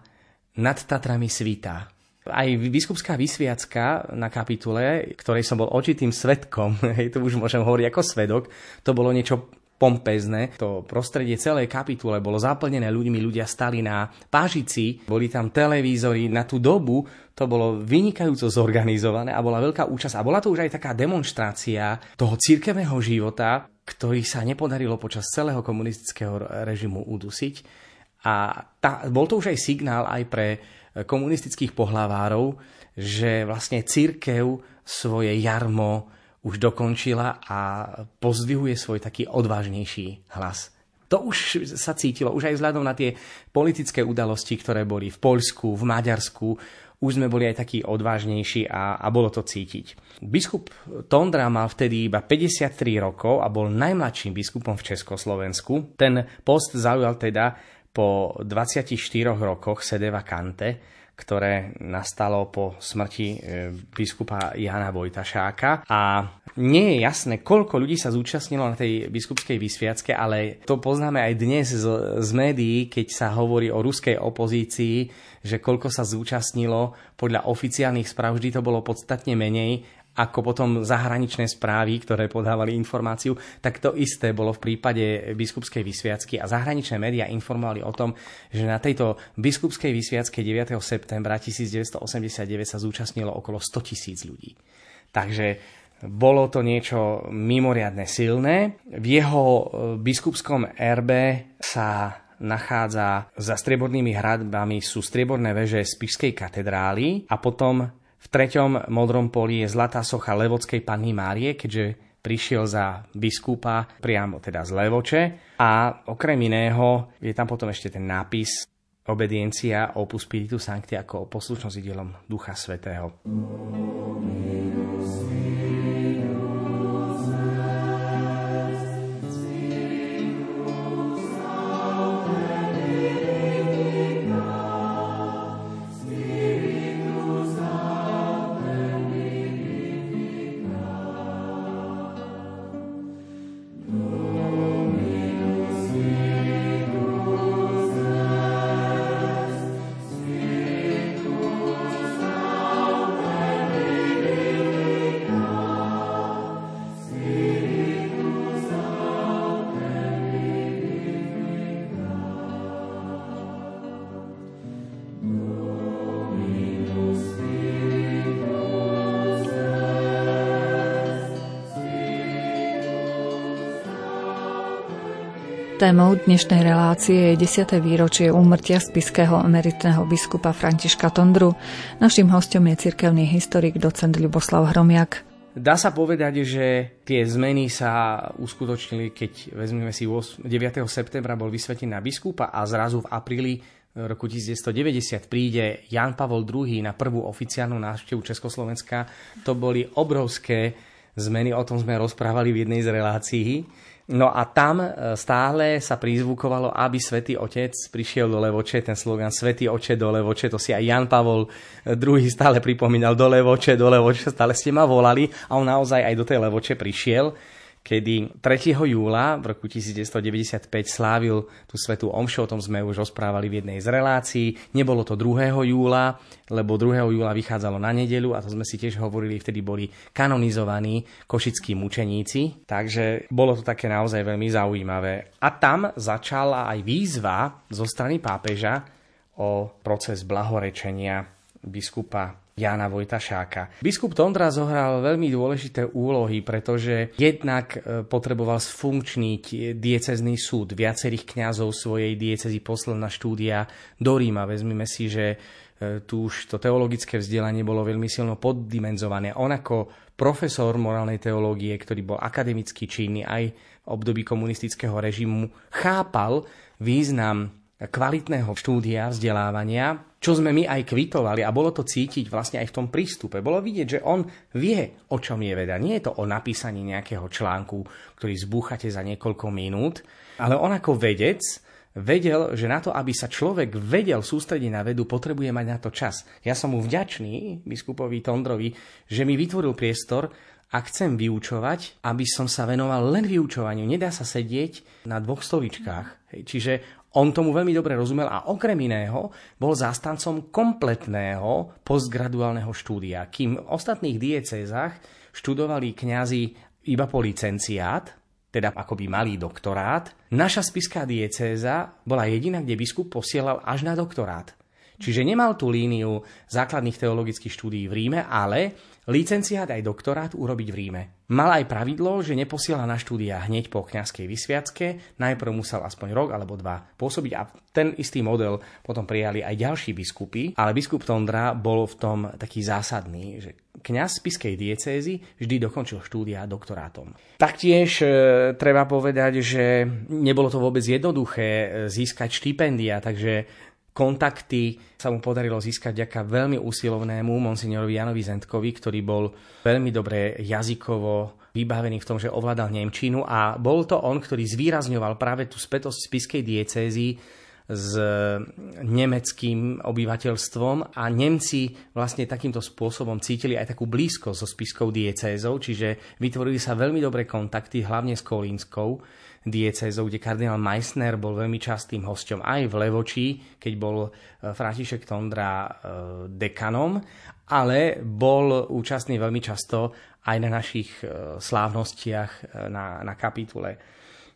nad Tatrami svita. Aj biskupská vysviacka na kapitule, ktorej som bol očitým svetkom, *laughs* hej, to už môžem hovoriť ako svedok, to bolo niečo pompezne. To prostredie celej kapitule bolo zaplnené ľuďmi, ľudia stali na pážici, boli tam televízory na tú dobu, to bolo vynikajúco zorganizované a bola veľká účasť. A bola to už aj taká demonstrácia toho církevného života, ktorý sa nepodarilo počas celého komunistického režimu udusiť. A tá, bol to už aj signál aj pre komunistických pohlavárov, že vlastne církev svoje jarmo už dokončila a pozdvihuje svoj taký odvážnejší hlas. To už sa cítilo, už aj vzhľadom na tie politické udalosti, ktoré boli v Poľsku, v Maďarsku, už sme boli aj takí odvážnejší a, a bolo to cítiť. Biskup Tondra mal vtedy iba 53 rokov a bol najmladším biskupom v Československu. Ten post zaujal teda po 24 rokoch sedeva kante ktoré nastalo po smrti e, biskupa Jana Vojtašáka. A nie je jasné, koľko ľudí sa zúčastnilo na tej biskupskej vysviacke, ale to poznáme aj dnes z, z médií, keď sa hovorí o ruskej opozícii, že koľko sa zúčastnilo, podľa oficiálnych správ vždy to bolo podstatne menej ako potom zahraničné správy, ktoré podávali informáciu, tak to isté bolo v prípade biskupskej vysviacky a zahraničné médiá informovali o tom, že na tejto biskupskej vysviacke 9. septembra 1989 sa zúčastnilo okolo 100 tisíc ľudí. Takže bolo to niečo mimoriadne silné. V jeho e, biskupskom erbe sa nachádza za striebornými hradbami sú strieborné veže z Pišskej katedrály a potom v treťom modrom poli je zlatá socha Levodskej Panny Márie, keďže prišiel za biskupa priamo teda z Levoče a okrem iného je tam potom ešte ten nápis obediencia opus spiritu sancti ako poslušnosť dielom Ducha Svetého. Témou dnešnej relácie je 10. výročie úmrtia spiského emeritného biskupa Františka Tondru. Naším hostom je cirkevný historik docent Ľuboslav Hromiak. Dá sa povedať, že tie zmeny sa uskutočnili, keď vezmeme si 9. septembra bol vysvetený na biskupa a zrazu v apríli roku 1990 príde Jan Pavol II na prvú oficiálnu návštevu Československa. To boli obrovské zmeny, o tom sme rozprávali v jednej z relácií. No a tam e, stále sa prizvukovalo, aby Svetý Otec prišiel do Levoče, ten slogan Svetý Oče do Levoče, to si aj Jan Pavol II stále pripomínal, do Levoče, do Levoče, stále ste ma volali. A on naozaj aj do tej Levoče prišiel kedy 3. júla v roku 1995 slávil tú svetú omšu, o tom sme už rozprávali v jednej z relácií. Nebolo to 2. júla, lebo 2. júla vychádzalo na nedelu a to sme si tiež hovorili, vtedy boli kanonizovaní košickí mučeníci, takže bolo to také naozaj veľmi zaujímavé. A tam začala aj výzva zo strany pápeža o proces blahorečenia biskupa Jana Vojtašáka. Biskup Tondra zohral veľmi dôležité úlohy, pretože jednak e, potreboval sfunkčniť diecezný súd. Viacerých kňazov svojej diecezy poslal na štúdia do Ríma. Vezmime si, že e, tu už to teologické vzdelanie bolo veľmi silno poddimenzované. On ako profesor morálnej teológie, ktorý bol akademicky činný aj v období komunistického režimu, chápal význam kvalitného štúdia, vzdelávania, čo sme my aj kvitovali a bolo to cítiť vlastne aj v tom prístupe. Bolo vidieť, že on vie, o čom je veda. Nie je to o napísaní nejakého článku, ktorý zbúchate za niekoľko minút, ale on ako vedec vedel, že na to, aby sa človek vedel sústrediť na vedu, potrebuje mať na to čas. Ja som mu vďačný, biskupovi Tondrovi, že mi vytvoril priestor, a chcem vyučovať, aby som sa venoval len vyučovaniu. Nedá sa sedieť na dvoch stoličkách. Hej. Čiže on tomu veľmi dobre rozumel a okrem iného bol zástancom kompletného postgraduálneho štúdia. Kým v ostatných diecézach študovali kňazi iba po licenciát, teda akoby malý doktorát, naša spiská diecéza bola jediná, kde biskup posielal až na doktorát. Čiže nemal tú líniu základných teologických štúdií v Ríme, ale licenciát aj doktorát urobiť v Ríme. Mal aj pravidlo, že neposiela na štúdia hneď po kňazskej vysviacke, najprv musel aspoň rok alebo dva pôsobiť a ten istý model potom prijali aj ďalší biskupy, ale biskup Tondra bol v tom taký zásadný, že kňaz spiskej diecézy vždy dokončil štúdia doktorátom. Taktiež e, treba povedať, že nebolo to vôbec jednoduché e, získať štipendia, takže kontakty sa mu podarilo získať ďaká veľmi úsilovnému monsignorovi Janovi Zentkovi, ktorý bol veľmi dobre jazykovo vybavený v tom, že ovládal Nemčinu. A bol to on, ktorý zvýrazňoval práve tú spätosť spiskej diecézy s nemeckým obyvateľstvom. A Nemci vlastne takýmto spôsobom cítili aj takú blízkosť so spiskou diecézou, čiže vytvorili sa veľmi dobré kontakty, hlavne s Kolínskou diecézou, kde kardinál Meissner bol veľmi častým hosťom aj v Levoči, keď bol e, František Tondra e, dekanom, ale bol účastný veľmi často aj na našich e, slávnostiach na, na kapitule.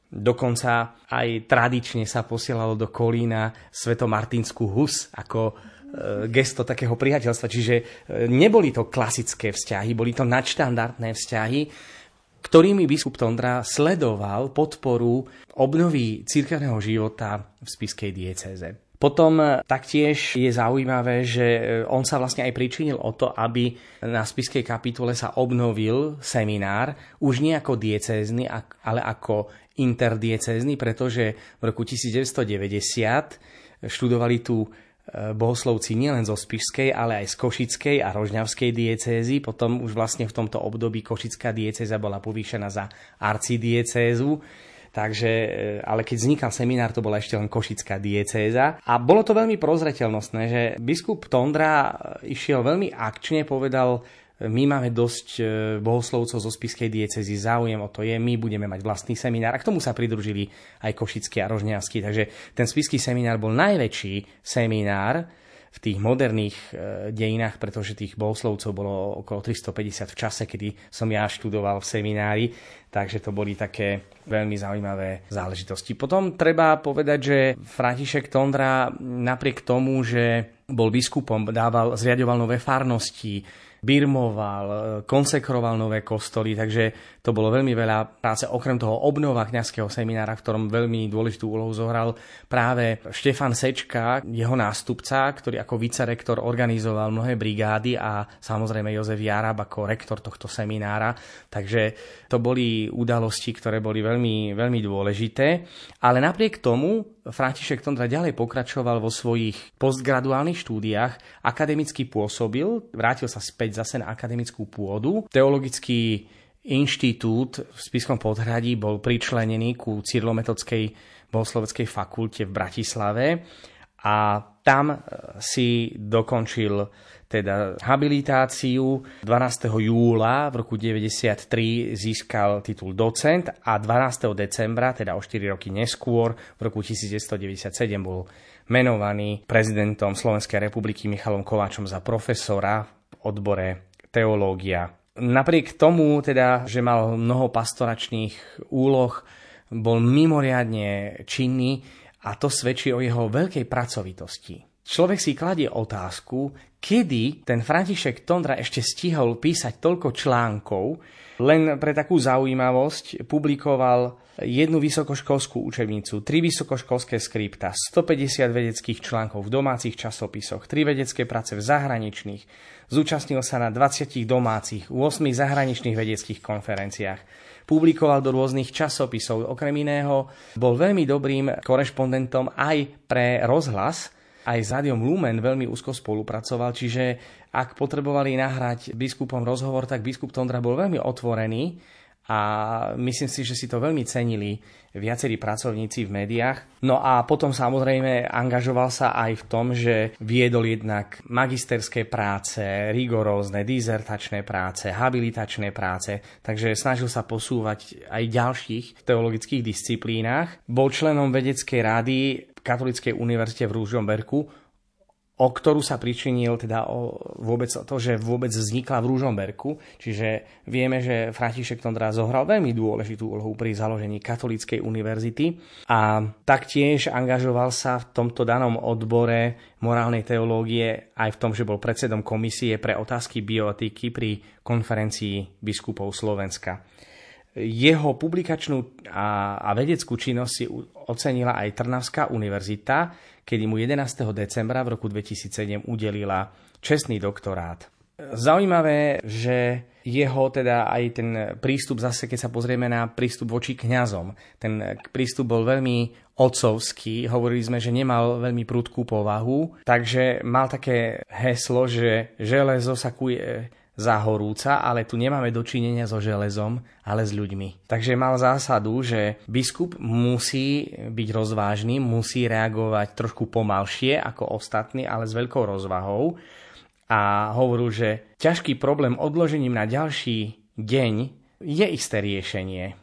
Dokonca aj tradične sa posielalo do Kolína svetomartinskú hus ako gesto takého priateľstva. Čiže neboli to klasické vzťahy, boli to nadštandardné vzťahy, ktorými biskup Tondra sledoval podporu obnovy církevného života v spiskej diecéze. Potom taktiež je zaujímavé, že on sa vlastne aj pričinil o to, aby na spiskej kapitule sa obnovil seminár, už nie ako diecézny, ale ako interdiecézny, pretože v roku 1990 študovali tu e, bohoslovci nielen zo Spišskej, ale aj z Košickej a Rožňavskej diecézy. Potom už vlastne v tomto období Košická diecéza bola povýšená za arcidiecézu. Takže, e, ale keď vznikal seminár, to bola ešte len Košická diecéza. A bolo to veľmi prozreteľnostné, že biskup Tondra išiel veľmi akčne, povedal, my máme dosť e, bohoslovcov zo spiskej diecezy, záujem o to je, my budeme mať vlastný seminár a k tomu sa pridružili aj Košický a Rožňavský. Takže ten spiský seminár bol najväčší seminár v tých moderných e, dejinách, pretože tých bohoslovcov bolo okolo 350 v čase, kedy som ja študoval v seminári, takže to boli také veľmi zaujímavé záležitosti. Potom treba povedať, že František Tondra napriek tomu, že bol biskupom, dával, zriadoval nové farnosti, birmoval, e, konsekroval nové kostoly, takže to bolo veľmi veľa práce. Okrem toho obnova kňazského seminára, v ktorom veľmi dôležitú úlohu zohral práve Štefan Sečka, jeho nástupca, ktorý ako vicerektor organizoval mnohé brigády a samozrejme Jozef Jarab ako rektor tohto seminára. Takže to boli udalosti, ktoré boli veľmi, veľmi dôležité. Ale napriek tomu František Tondra ďalej pokračoval vo svojich postgraduálnych štúdiách, akademicky pôsobil, vrátil sa späť zase na akademickú pôdu. Teologický inštitút v Spiskom podhradí bol pričlenený ku Cyrlometodskej bohosloveckej fakulte v Bratislave a tam si dokončil teda habilitáciu. 12. júla v roku 93 získal titul docent a 12. decembra, teda o 4 roky neskôr, v roku 1997 bol menovaný prezidentom Slovenskej republiky Michalom Kováčom za profesora odbore teológia. Napriek tomu, teda, že mal mnoho pastoračných úloh, bol mimoriadne činný a to svedčí o jeho veľkej pracovitosti. Človek si kladie otázku, kedy ten František Tondra ešte stihol písať toľko článkov, len pre takú zaujímavosť publikoval jednu vysokoškolskú učebnicu, tri vysokoškolské skripta, 150 vedeckých článkov v domácich časopisoch, tri vedecké práce v zahraničných, zúčastnil sa na 20 domácich, 8 zahraničných vedeckých konferenciách. Publikoval do rôznych časopisov. Okrem iného bol veľmi dobrým korešpondentom aj pre rozhlas, aj s Rádiom Lumen veľmi úzko spolupracoval, čiže ak potrebovali nahrať biskupom rozhovor, tak biskup Tondra bol veľmi otvorený a myslím si, že si to veľmi cenili viacerí pracovníci v médiách. No a potom samozrejme angažoval sa aj v tom, že viedol jednak magisterské práce, rigorózne, dizertačné práce, habilitačné práce, takže snažil sa posúvať aj v ďalších teologických disciplínach. Bol členom vedeckej rady Katolíckej univerzite v Rúžomberku, o ktorú sa pričinil teda o vôbec to, že vôbec vznikla v Rúžomberku. Čiže vieme, že František Tondra zohral veľmi dôležitú úlohu pri založení Katolíckej univerzity a taktiež angažoval sa v tomto danom odbore morálnej teológie aj v tom, že bol predsedom komisie pre otázky bioetiky pri konferencii biskupov Slovenska. Jeho publikačnú a, a vedeckú činnosť si ocenila aj Trnavská univerzita, kedy mu 11. decembra v roku 2007 udelila čestný doktorát. Zaujímavé, že jeho teda aj ten prístup, zase keď sa pozrieme na prístup voči kňazom, ten prístup bol veľmi otcovský, hovorili sme, že nemal veľmi prudkú povahu, takže mal také heslo, že železo sa kuje zahorúca, ale tu nemáme dočinenia so železom, ale s ľuďmi. Takže mal zásadu, že biskup musí byť rozvážny, musí reagovať trošku pomalšie ako ostatní, ale s veľkou rozvahou. A hovoril, že ťažký problém odložením na ďalší deň je isté riešenie.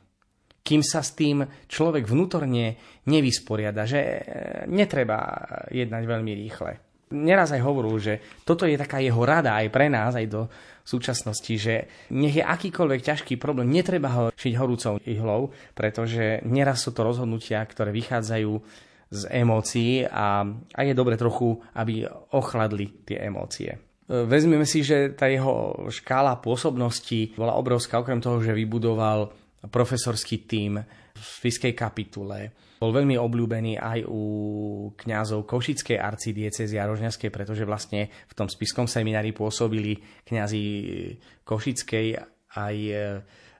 Kým sa s tým človek vnútorne nevysporiada, že e, netreba jednať veľmi rýchle. Neraz aj hovoril, že toto je taká jeho rada aj pre nás, aj do súčasnosti, že nech je akýkoľvek ťažký problém, netreba ho šiť horúcou ihlou, pretože neraz sú to rozhodnutia, ktoré vychádzajú z emócií a, a je dobre trochu, aby ochladli tie emócie. Vezmeme si, že tá jeho škála pôsobnosti bola obrovská, okrem toho, že vybudoval profesorský tím v spiskej kapitule. Bol veľmi obľúbený aj u kňazov Košickej arcidiecezy a Rožňavskej, pretože vlastne v tom spiskom seminári pôsobili kňazi Košickej aj,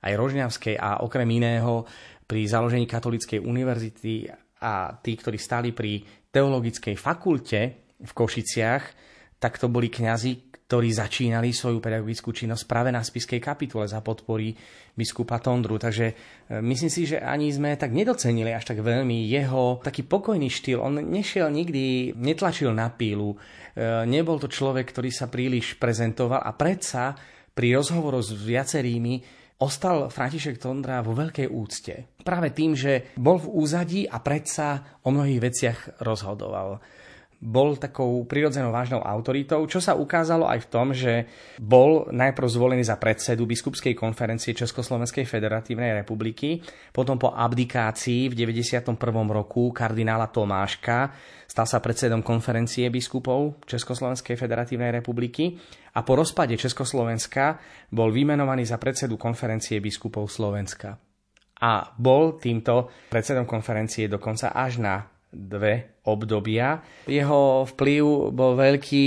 aj Rožňavskej a okrem iného pri založení Katolíckej univerzity a tí, ktorí stáli pri teologickej fakulte v Košiciach, tak to boli kňazi, ktorí začínali svoju pedagogickú činnosť práve na spiskej kapitule za podpory biskupa Tondru. Takže e, myslím si, že ani sme tak nedocenili až tak veľmi jeho taký pokojný štýl. On nešiel nikdy, netlačil na pílu, e, nebol to človek, ktorý sa príliš prezentoval a predsa pri rozhovoru s viacerými ostal František Tondra vo veľkej úcte. Práve tým, že bol v úzadí a predsa o mnohých veciach rozhodoval bol takou prirodzenou vážnou autoritou, čo sa ukázalo aj v tom, že bol najprv zvolený za predsedu biskupskej konferencie Československej federatívnej republiky, potom po abdikácii v 91. roku kardinála Tomáška stal sa predsedom konferencie biskupov Československej federatívnej republiky a po rozpade Československa bol vymenovaný za predsedu konferencie biskupov Slovenska. A bol týmto predsedom konferencie dokonca až na dve obdobia. Jeho vplyv bol veľký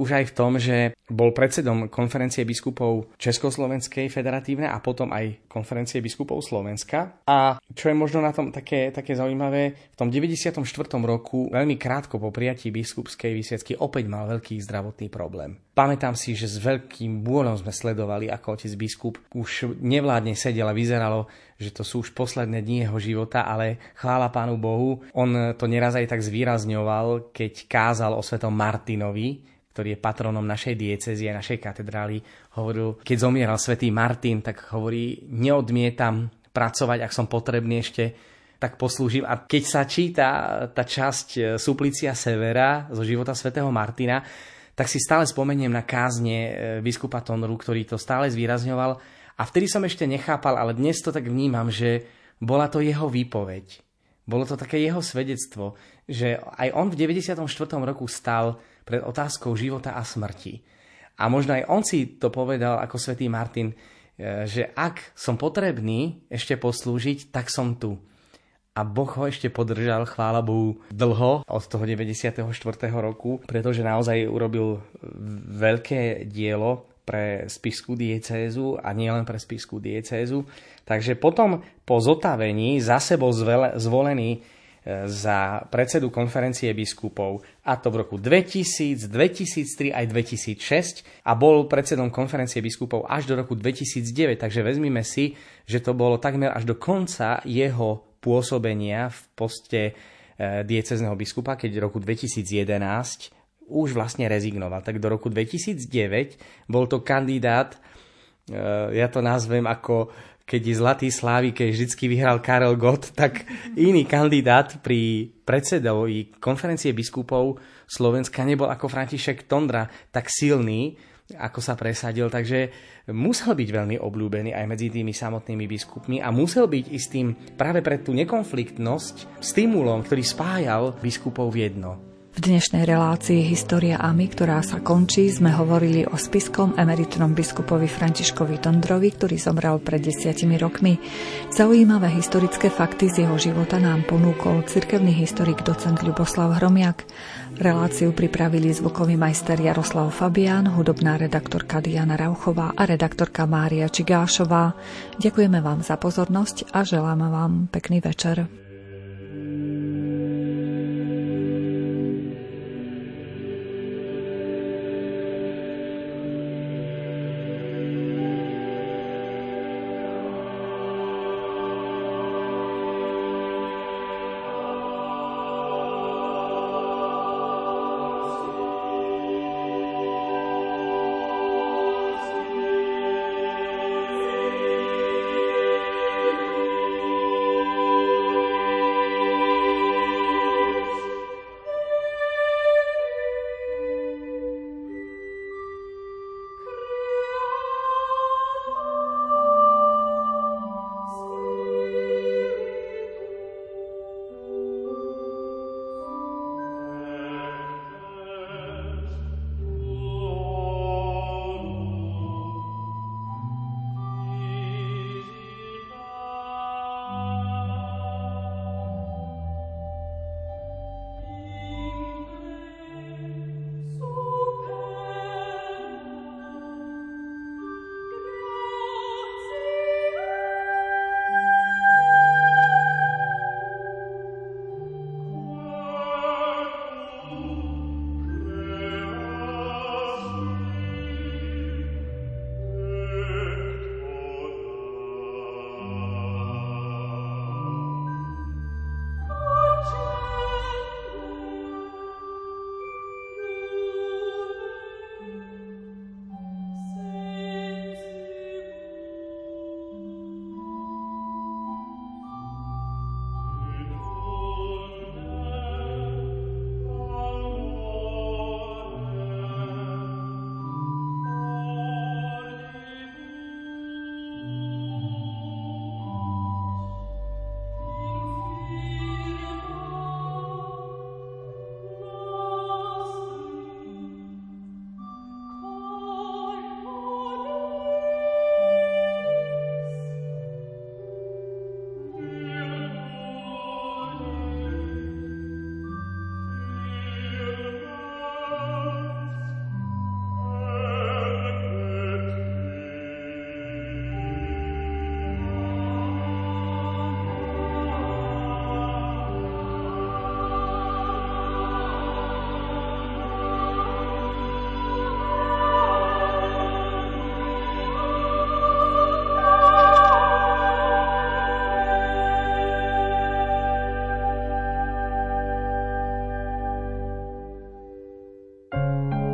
už aj v tom, že bol predsedom konferencie biskupov Československej federatívne a potom aj konferencie biskupov Slovenska. A čo je možno na tom také, také zaujímavé, v tom 94. roku, veľmi krátko po prijatí biskupskej vysviacky, opäť mal veľký zdravotný problém. Pamätám si, že s veľkým bôlom sme sledovali, ako otec biskup už nevládne sedel a vyzeralo, že to sú už posledné dni jeho života, ale chvála Pánu Bohu, on to neraz aj tak zvýrazňoval, keď kázal o svetom Martinovi, ktorý je patronom našej diecezy a našej katedrály, hovoril, keď zomieral svätý Martin, tak hovorí, neodmietam pracovať, ak som potrebný ešte, tak poslúžim. A keď sa číta tá časť e, Suplicia Severa zo života svätého Martina, tak si stále spomeniem na kázne e, biskupa Tonru, ktorý to stále zvýrazňoval. A vtedy som ešte nechápal, ale dnes to tak vnímam, že bola to jeho výpoveď. Bolo to také jeho svedectvo, že aj on v 94. roku stal pred otázkou života a smrti. A možno aj on si to povedal ako svätý Martin, e, že ak som potrebný ešte poslúžiť, tak som tu. A Boh ho ešte podržal, chvála Bohu, dlho od toho 94. roku, pretože naozaj urobil veľké dielo pre spisku diecézu a nielen pre spisku diecézu. Takže potom po zotavení za sebou zvolený e, za predsedu konferencie biskupov a to v roku 2000, 2003 aj 2006 a bol predsedom konferencie biskupov až do roku 2009. Takže vezmime si, že to bolo takmer až do konca jeho pôsobenia v poste e, diecezneho biskupa, keď v roku 2011 už vlastne rezignoval. Tak do roku 2009 bol to kandidát, e, ja to nazvem ako keď Zlatý Slávy, keď vždycky vyhral Karel Gott, tak iný kandidát pri predsedovi konferencie biskupov Slovenska nebol ako František Tondra tak silný, ako sa presadil, takže musel byť veľmi obľúbený aj medzi tými samotnými biskupmi a musel byť istým práve pre tú nekonfliktnosť stimulom, ktorý spájal biskupov v jedno. V dnešnej relácii História AMI, ktorá sa končí, sme hovorili o spiskom emeritnom biskupovi Františkovi Tondrovi, ktorý zomrel pred desiatimi rokmi. Zaujímavé historické fakty z jeho života nám ponúkol cirkevný historik docent Ľuboslav Hromiak. Reláciu pripravili zvukový majster Jaroslav Fabián, hudobná redaktorka Diana Rauchová a redaktorka Mária Čigášová. Ďakujeme vám za pozornosť a želáme vám pekný večer.